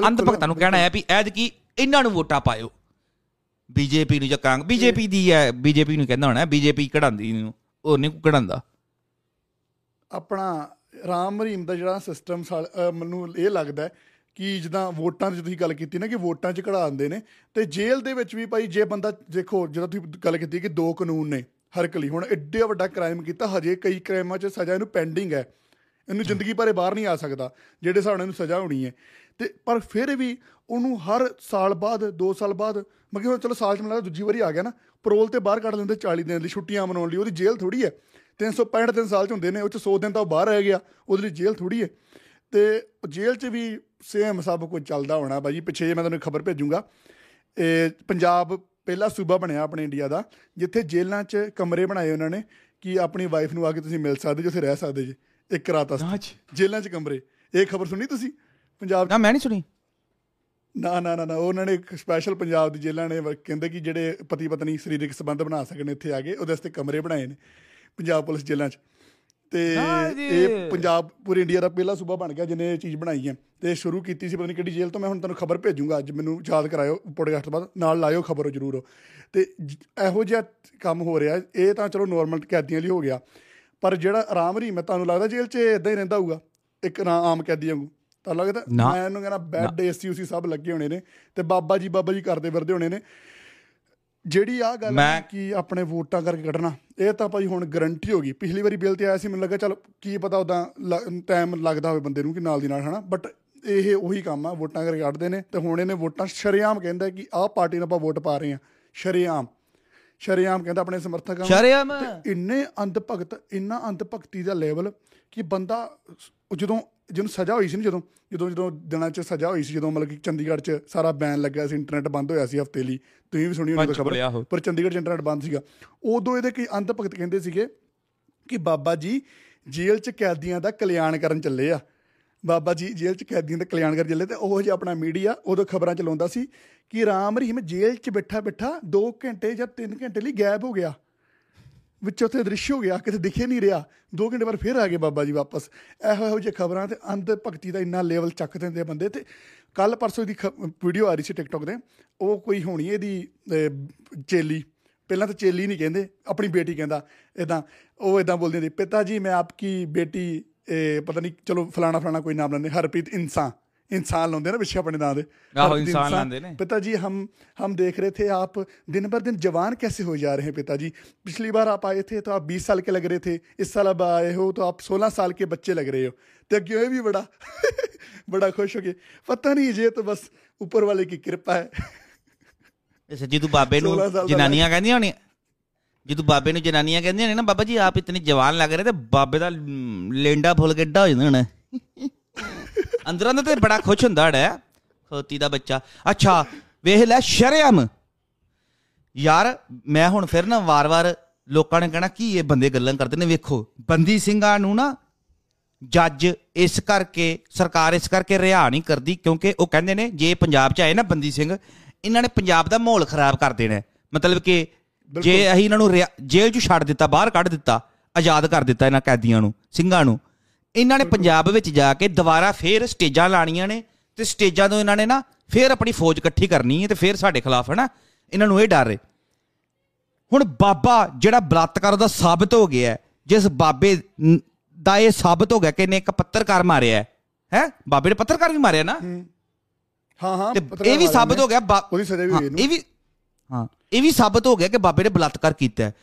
ਅੰਧ ਭਗਤਾਂ ਨੂੰ ਕਹਿਣਾ ਹੈ ਵੀ ਐਦ ਕੀ ਇਹਨਾਂ ਨੂੰ ਵੋਟਾਂ ਪਾਇਓ। ਬੀਜੇਪੀ ਨੂੰ ਜਾਂ ਕਾਂਗ ਬੀਜੇਪੀ ਦੀ ਹੈ ਬੀਜੇਪੀ ਨੂੰ ਕਹਿੰਦਾ ਹੋਣਾ ਬੀਜੇਪੀ ਕਢਾਉਂਦੀ ਨੂੰ ਉਹ ਨਹੀਂ ਕਢਾਉਂਦਾ। ਆਪਣਾ ਰਾਮ ਰਹੀਮ ਦਾ ਜਿਹੜਾ ਸਿਸਟਮ ਮੈਨੂੰ ਇਹ ਲੱਗਦਾ ਹੈ ਕਿ ਜਿੱਦਾਂ ਵੋਟਾਂ ਦੀ ਤੁਸੀਂ ਗੱਲ ਕੀਤੀ ਨਾ ਕਿ ਵੋਟਾਂ 'ਚ ਕਢਾ ਦਿੰਦੇ ਨੇ, ਤੇ ਜੇਲ੍ਹ ਦੇ ਵਿੱਚ ਵੀ ਭਾਈ ਜੇ ਬੰਦਾ ਦੇਖੋ, ਜਦੋਂ ਤੁਸੀਂ ਗੱਲ ਕੀਤੀ ਕਿ ਦੋ ਕਾਨੂੰਨ ਨੇ ਹਰ ਕਲੀ ਹੁਣ ਐਡੇ ਵੱਡਾ ਕ੍ਰਾਈਮ ਕੀਤਾ, ਹਜੇ ਕਈ ਕ੍ਰਾਈਮਾਂ 'ਚ ਸਜ਼ਾ ਇਹਨੂੰ ਪੈਂਡਿੰਗ ਹੈ। ਇਹਨੂੰ ਜ਼ਿੰਦਗੀ ਭਰੇ ਬਾਹਰ ਨਹੀਂ ਆ ਸਕਦਾ, ਜਿਹੜੇ ਹਿਸਾਬ ਨਾਲ ਇਹਨੂੰ ਸਜ਼ਾ ਹੋਣੀ ਹੈ। ਤੇ ਪਰ ਫਿਰ ਵੀ ਉਹਨੂੰ ਹਰ ਸਾਲ ਬਾਅਦ 2 ਸਾਲ ਬਾਅਦ ਮਗੇ ਹੁਣ ਚਲੋ ਸਾਲ ਚ ਮਿਲਾ ਦੂਜੀ ਵਾਰੀ ਆ ਗਿਆ ਨਾ ਪਰੋਲ ਤੇ ਬਾਹਰ ਕੱਢ ਲੈਂਦੇ 40 ਦਿਨ ਦੀ ਛੁੱਟੀਆਂ ਮਨਾਉਣ ਲਈ, ਉਹਦੀ ਜੇਲ੍ਹ ਥੋੜੀ ਹੈ। 365 ਦਿਨ ਸਾਲ ਚ ਹੁੰਦੇ ਨੇ ਉਹ ਚ 100 ਦਿਨ ਤਾਂ ਬਾਹਰ ਰਹਿ ਗਿਆ ਉਹਦੇ ਲਈ ਜੇਲ੍ਹ ਥੋੜੀ ਹੈ ਤੇ ਜੇਲ੍ਹ 'ਚ ਵੀ ਸੇਮ ਸਭ ਕੁਝ ਚੱਲਦਾ ਹੋਣਾ ਬਾਜੀ ਪਿੱਛੇ ਜੇ ਮੈਂ ਤੁਹਾਨੂੰ ਖਬਰ ਭੇਜੂੰਗਾ। ਇਹ ਪੰਜਾਬ ਪਹਿਲਾ ਸੂਬਾ ਬਣਿਆ ਆਪਣੇ ਇੰਡੀਆ ਦਾ ਜਿੱਥੇ ਜੇਲ੍ਹਾਂ 'ਚ ਕਮਰੇ ਬਣਾਏ ਉਹਨਾਂ ਨੇ ਕਿ ਆਪਣੀ ਵਾਈਫ ਨੂੰ ਆ ਕੇ ਤੁਸੀਂ ਮਿਲ ਸਕਦੇ ਜੇ ਉੱਥੇ ਰਹਿ ਸਕਦੇ ਜੇ ਇੱਕ ਰਾਤ ਵਾਸਤੇ। ਜੇਲ੍ਹਾਂ 'ਚ ਕਮਰੇ। ਇਹ ਖਬਰ ਸੁਣੀ ਤੁਸੀਂ? ਪੰਜਾਬ ਨਾ ਮੈਂ ਨਹੀਂ ਸੁਣੀ। ਨਾ ਨਾ ਨਾ ਨਾ ਉਹਨਾਂ ਨੇ ਇੱਕ ਸਪੈਸ਼ਲ ਪੰਜਾਬ ਦੀ ਜੇਲ੍ਹਾਂ ਨੇ ਕਹਿੰਦੇ ਕਿ ਜਿਹੜੇ ਪਤੀ ਪਤਨੀ ਸਰੀਰਕ ਸੰਬੰਧ ਬਣਾ ਸਕਣ ਇੱਥੇ ਆ ਕੇ ਉਹਦੇ ਵਾਸਤੇ ਕਮਰੇ ਬਣਾਏ ਨੇ। ਪੰਜਾਬ ਪੁਲਿਸ ਜੇਲ੍ਹਾਂ 'ਚ ਤੇ। ਇਹ ਪੰਜਾਬ ਪੂਰੇ ਇੰਡੀਆ ਦਾ ਪਹਿਲਾ ਸੂਬਾ ਬਣ ਗਿਆ ਜਿਹਨੇ ਇਹ ਚੀਜ਼ ਬਣਾਈ ਹੈ ਤੇ ਸ਼ੁਰੂ ਕੀਤੀ ਸੀ ਪਤਾ ਨਹੀਂ ਕਿਹੜੀ ਜੇਲ੍ਹ ਤੋਂ ਮੈਂ ਹੁਣ ਤੁਹਾਨੂੰ ਖਬਰ ਭੇਜੂੰਗਾ ਅੱਜ ਮੈਨੂੰ ਯਾਦ ਕਰਾਇਓ ਪੋਡਕਾਸਟ ਤੋਂ ਬਾਅਦ ਨਾਲ ਲਾਇਓ ਖਬਰ ਜ਼ਰੂਰ। ਤੇ ਇਹੋ ਜਿਹਾ ਕੰਮ ਹੋ ਰਿਹਾ ਇਹ ਤਾਂ ਚਲੋ ਨੋਰਮਲ ਕੈਦੀਆਂ ਲਈ ਹੋ ਗਿਆ ਪਰ ਜਿਹੜਾ ਆਰਾਮ ਰਹੀ ਮੈਂ ਤੁਹਾਨੂੰ ਲੱਗਦਾ ਜੇਲ੍ਹ 'ਚ ਇਦਾਂ ਹੀ ਰਹਿੰਦਾ ਹੋਊਗਾ ਇੱਕ ਨਾ ਆਮ ਕੈਦੀ ਵਾਂਗੂ ਤਾਂ ਲੱਗਦਾ। ਮੈਂ ਇਹਨੂੰ ਕਹਿੰਦਾ ਬੈੱਡ ਏਸੀ ਉਸੀ ਸਭ ਲੱਗੇ ਹੋਣੇ ਨੇ ਤੇ ਬਾਬਾ ਜੀ ਬਾਬਾ ਜੀ ਕਰਦੇ ਫਿਰਦੇ ਹੋਣੇ ਨੇ ਜਿਹੜੀ ਆ ਗੱਲ ਹੈ ਕਿ ਆਪਣੇ ਵੋਟਾਂ ਕਰਕੇ ਕੱਢਣਾ ਇਹ ਤਾਂ ਭਾਈ ਹੁਣ ਗਰੰਟੀ ਹੋ ਗਈ। ਪਿਛਲੀ ਵਾਰੀ ਬਿੱਲ ਤੇ ਆਇਆ ਸੀ ਮੈਨੂੰ ਲੱਗਾ ਚਲ ਕੀ ਪਤਾ ਉਦਾਂ ਟਾਈਮ ਲੱਗਦਾ ਹੋਵੇ ਬੰਦੇ ਨੂੰ ਕਿ ਨਾਲ ਦੀ ਨਾਲ ਹਨਾ? ਬਟ ਇਹ ਉਹੀ ਕੰਮ ਆ ਵੋਟਾਂ ਕਰਕੇ ਕੱਢਦੇ ਨੇ ਤੇ ਹੁਣ ਇਹਨੇ ਵੋਟਾਂ ਸ਼ਰੇਆਮ ਕਹਿੰਦਾ ਕਿ ਆਹ ਪਾਰਟੀ ਨੂੰ ਆਪਾਂ ਵੋਟ ਪਾ ਰਹੇ ਆ ਸ਼ਰੇਆਮ। ਸ਼ਰੇਆਮ ਕਹਿੰਦਾ ਆਪਣੇ ਸਮਰਥਕਾਂ ਨੂੰ। ਸ਼ਰੇਆਮ। ਇੰਨੇ ਅੰਧ ਭਗਤ ਇੰਨਾ ਅੰਧ ਭਗਤੀ ਦਾ ਲੈਵਲ ਕਿ ਬੰਦਾ ਜਦੋਂ ਜਿਹਨੂੰ ਸਜ਼ਾ ਹੋਈ ਸੀ ਨਾ ਜਦੋਂ ਜਦੋਂ ਜਦੋਂ ਦਿਨਾਂ 'ਚ ਸਜ਼ਾ ਹੋਈ ਸੀ ਜਦੋਂ ਮਤਲਬ ਕਿ ਚੰਡੀਗੜ੍ਹ 'ਚ ਸਾਰਾ ਬੈਨ ਲੱਗਾ ਸੀ ਇੰਟਰਨੈਟ ਬੰਦ ਹੋਇਆ ਸੀ ਹਫ਼ਤੇ ਲਈ। ਤੁਸੀਂ ਵੀ ਸੁਣੀ ਹੋਣੀ ਖਬਰ। ਪਰ ਚੰਡੀਗੜ੍ਹ 'ਚ ਇੰਟਰਨੈਟ ਬੰਦ ਸੀਗਾ। ਉਦੋਂ ਇਹਦੇ ਕਈ ਅੰਧ ਭਗਤ ਕਹਿੰਦੇ ਸੀਗੇ ਕਿ ਬਾਬਾ ਜੀ ਜੇਲ੍ਹ 'ਚ ਕੈਦੀਆਂ ਦਾ ਕਲਿਆਣ ਕਰਨ ਚੱਲੇ ਆ। ਬਾਬਾ ਜੀ ਜੇਲ੍ਹ 'ਚ ਕੈਦੀਆਂ ਦਾ ਕਲਿਆਣ ਕਰਨ ਚੱਲੇ ਤੇ ਉਹ ਜਿਹਾ ਆਪਣਾ ਮੀਡੀਆ ਉਦੋਂ ਖਬਰਾਂ ਚਲਾਉਂਦਾ ਸੀ ਕਿ ਰਾਮ ਰਹੀਮ ਜੇਲ੍ਹ 'ਚ ਬੈਠਾ ਬੈਠਾ 2 ਘੰਟੇ ਜਾਂ 3 ਘੰਟੇ ਲਈ ਗਾਇਬ ਹੋ ਗਿਆ। ਵਿੱਚ ਉੱਥੇ ਦ੍ਰਿਸ਼ ਹੋ ਗਿਆ ਕਿਤੇ ਦਿਖੇ ਨਹੀਂ ਰਿਹਾ। 2 ਘੰਟੇ ਬਾਅਦ ਫਿਰ ਆ ਗਏ ਬਾਬਾ ਜੀ ਵਾਪਸ। ਇਹੋ ਇਹੋ ਜਿਹੇ ਖਬਰਾਂ ਤੇ ਅੰਧ ਭਗਤੀ ਦਾ ਇੰਨਾ ਲੈਵਲ ਚੱਕ ਦਿੰਦੇ ਆ ਬੰਦੇ ਤੇ। ਕੱਲ ਪਰਸੋਂ ਦੀ ਵੀਡੀਓ ਆ ਰਹੀ ਸੀ ਟਿਕਟੌਕ ਤੇ। ਉਹ ਕੋਈ ਹੋਣੀ ਇਹਦੀ ਅਹ, ਚੇਲੀ। ਪਹਿਲਾਂ ਤਾਂ ਚੇਲੀ ਨਹੀਂ ਕਹਿੰਦੇ ਆਪਣੀ ਬੇਟੀ ਕਹਿੰਦਾ ਇਦਾਂ ਉਹ ਇਦਾਂ ਬੋਲਦੀ ਹੁੰਦੀ ਪਿਤਾ ਜੀ ਮੈਂ ਆਪਕੀ ਬੇਟੀ ਇਹ ਪਤਾ ਨਹੀਂ ਚਲੋ ਫਲਾਣਾ ਫਲਾਣਾ ਕੋਈ ਨਾਮ ਲੈਂਦੇ ਹਰਪ੍ਰੀਤ ਇਨਸਾਨ ਇਨਸਾਨ ਲਾਉਂਦੇ ਨਾ ਪਿੱਛੇ ਆਪਣੇ ਨਾਂ ਦੇ ਆਹੋ, ਹਰਪ੍ਰੀਤ ਇਨਸਾਨ ਲਾਉਂਦੇ ਨੇ। पिताजी हम हम देख रहे थे आप दिन भर दिन जवान कैसे हो जा रहे हैं पिताजी पिछली बार आप आए थे तो आप 20 साल के लग रहे थे इस साल अब आए हो तो आप 16 साल के बच्चे लग रहे हो तो क्यों भी बड़ा बड़ा खुश हो गए पता नहीं ये तो बस ऊपर वाले की कृपा है ਇਸ ਜਦੋਂ ਬਾਬੇ ਨੂੰ 16 ਸਾਲ ਦਾ ਜਨਾਨੀਆਂ ਕਹਿੰਦੀਆਂ ਹੋਣੀਆਂ ਜਦੋਂ ਬਾਬੇ ਨੂੰ ਜਨਾਨੀਆਂ ਕਹਿੰਦੀਆਂ ਨੇ ਨਾ ਬਾਬਾ ਜੀ ਆਪ ਇਤਨੇ ਜਵਾਨ ਲੱਗ ਰਹੇ ਤੇ ਬਾਬੇ ਦਾ ਲ- ਲੇਂਡਾ ਫੁੱਲ ਕੇ ਏਡਾ ਹੋ ਜਾਂਦਾ ਹੋਣਾ ਅੰਦਰਾਂ ਦਾ ਤੇ ਬੜਾ ਖੁਸ਼ ਹੁੰਦਾ ਹੈ ਖੋਤੀ ਦਾ ਬੱਚਾ। ਅੱਛਾ ਵੇਖ ਲੈ ਸ਼ਰਮ ਯਾਰ ਮੈਂ ਹੁਣ ਫਿਰ ਨਾ ਵਾਰ-ਵਾਰ ਲੋਕਾਂ ਨੇ ਕਹਿਣਾ ਕੀ ਇਹ ਬੰਦੇ ਗੱਲਾਂ ਕਰਦੇ ਨੇ? ਵੇਖੋ ਬੰਦੀ ਸਿੰਘਾਂ ਨੂੰ ਨਾ ਜੱਜ ਇਸ ਕਰਕੇ ਸਰਕਾਰ ਇਸ ਕਰਕੇ ਰਿਹਾ ਨਹੀਂ ਕਰਦੀ ਕਿਉਂਕਿ ਉਹ ਕਹਿੰਦੇ ਨੇ ਜੇ ਪੰਜਾਬ 'ਚ ਆਏ ਨਾ ਬੰਦੀ ਸਿੰਘ ਇਹਨਾਂ ਨੇ ਪੰਜਾਬ ਦਾ ਮਾਹੌਲ ਖਰਾਬ ਕਰ ਦੇਣਾ। ਮਤਲਬ ਕਿ ਜੇ ਅਸੀਂ ਇਹਨਾਂ ਨੂੰ ਜੇਲ੍ਹ 'ਚ ਛੱਡ ਦਿੱਤਾ ਬਾਹਰ ਕੱਢ ਦਿੱਤਾ ਆਜ਼ਾਦ ਕਰ ਦਿੱਤਾ ਇਹਨਾਂ ਕੈਦੀਆਂ ਨੂੰ ਸਿੰਘਾਂ ਨੂੰ ਇਹਨਾਂ ਨੇ ਪੰਜਾਬ ਵਿੱਚ ਜਾ ਕੇ ਦੁਬਾਰਾ ਫੇਰ ਸਟੇਜਾਂ ਲਾਣੀਆਂ ਨੇ ਤੇ ਸਟੇਜਾਂ ਤੋਂ ਇਹਨਾਂ ਨੇ ਨਾ ਫੇਰ ਆਪਣੀ ਫੌਜ ਇਕੱਠੀ ਕਰਨੀ ਹੈ ਤੇ ਫੇਰ ਸਾਡੇ ਖਿਲਾਫ ਹਨਾ ਇਹਨਾਂ ਨੂੰ ਇਹ ਡਰ ਹੈ। ਹੁਣ ਬਾਬਾ ਜਿਹੜਾ ਬਲਾਤਕਾਰ ਦਾ ਸਾਬਤ ਹੋ ਗਿਆ ਜਿਸ ਬਾਬੇ ਦਾ ਇਹ ਸਾਬਤ ਹੋ ਗਿਆ ਕਿ ਇਹਨੇ ਇੱਕ ਪੱਤਰਕਾਰ ਮਾਰਿਆ ਹੈ ਬਾਬੇ ਨੇ ਪੱਤਰਕਾਰ ਵੀ ਮਾਰਿਆ ਨਾ? ਹਾਂ। ਹਾਂ ਇਹ ਵੀ ਸਾਬਤ ਹੋ ਗਿਆ ਉਹਦੀ ਸਜ਼ਾ ਵੀ ਹੋਈ ਇਹਨੂੰ। ਇਹ ਵੀ ਹਾਂ ਇਹ ਵੀ ਸਾਬਤ ਹੋ ਗਿਆ ਕਿ ਬਾਬੇ ਨੇ ਬਲਾਤਕਾਰ ਕੀਤਾ ਹੈ।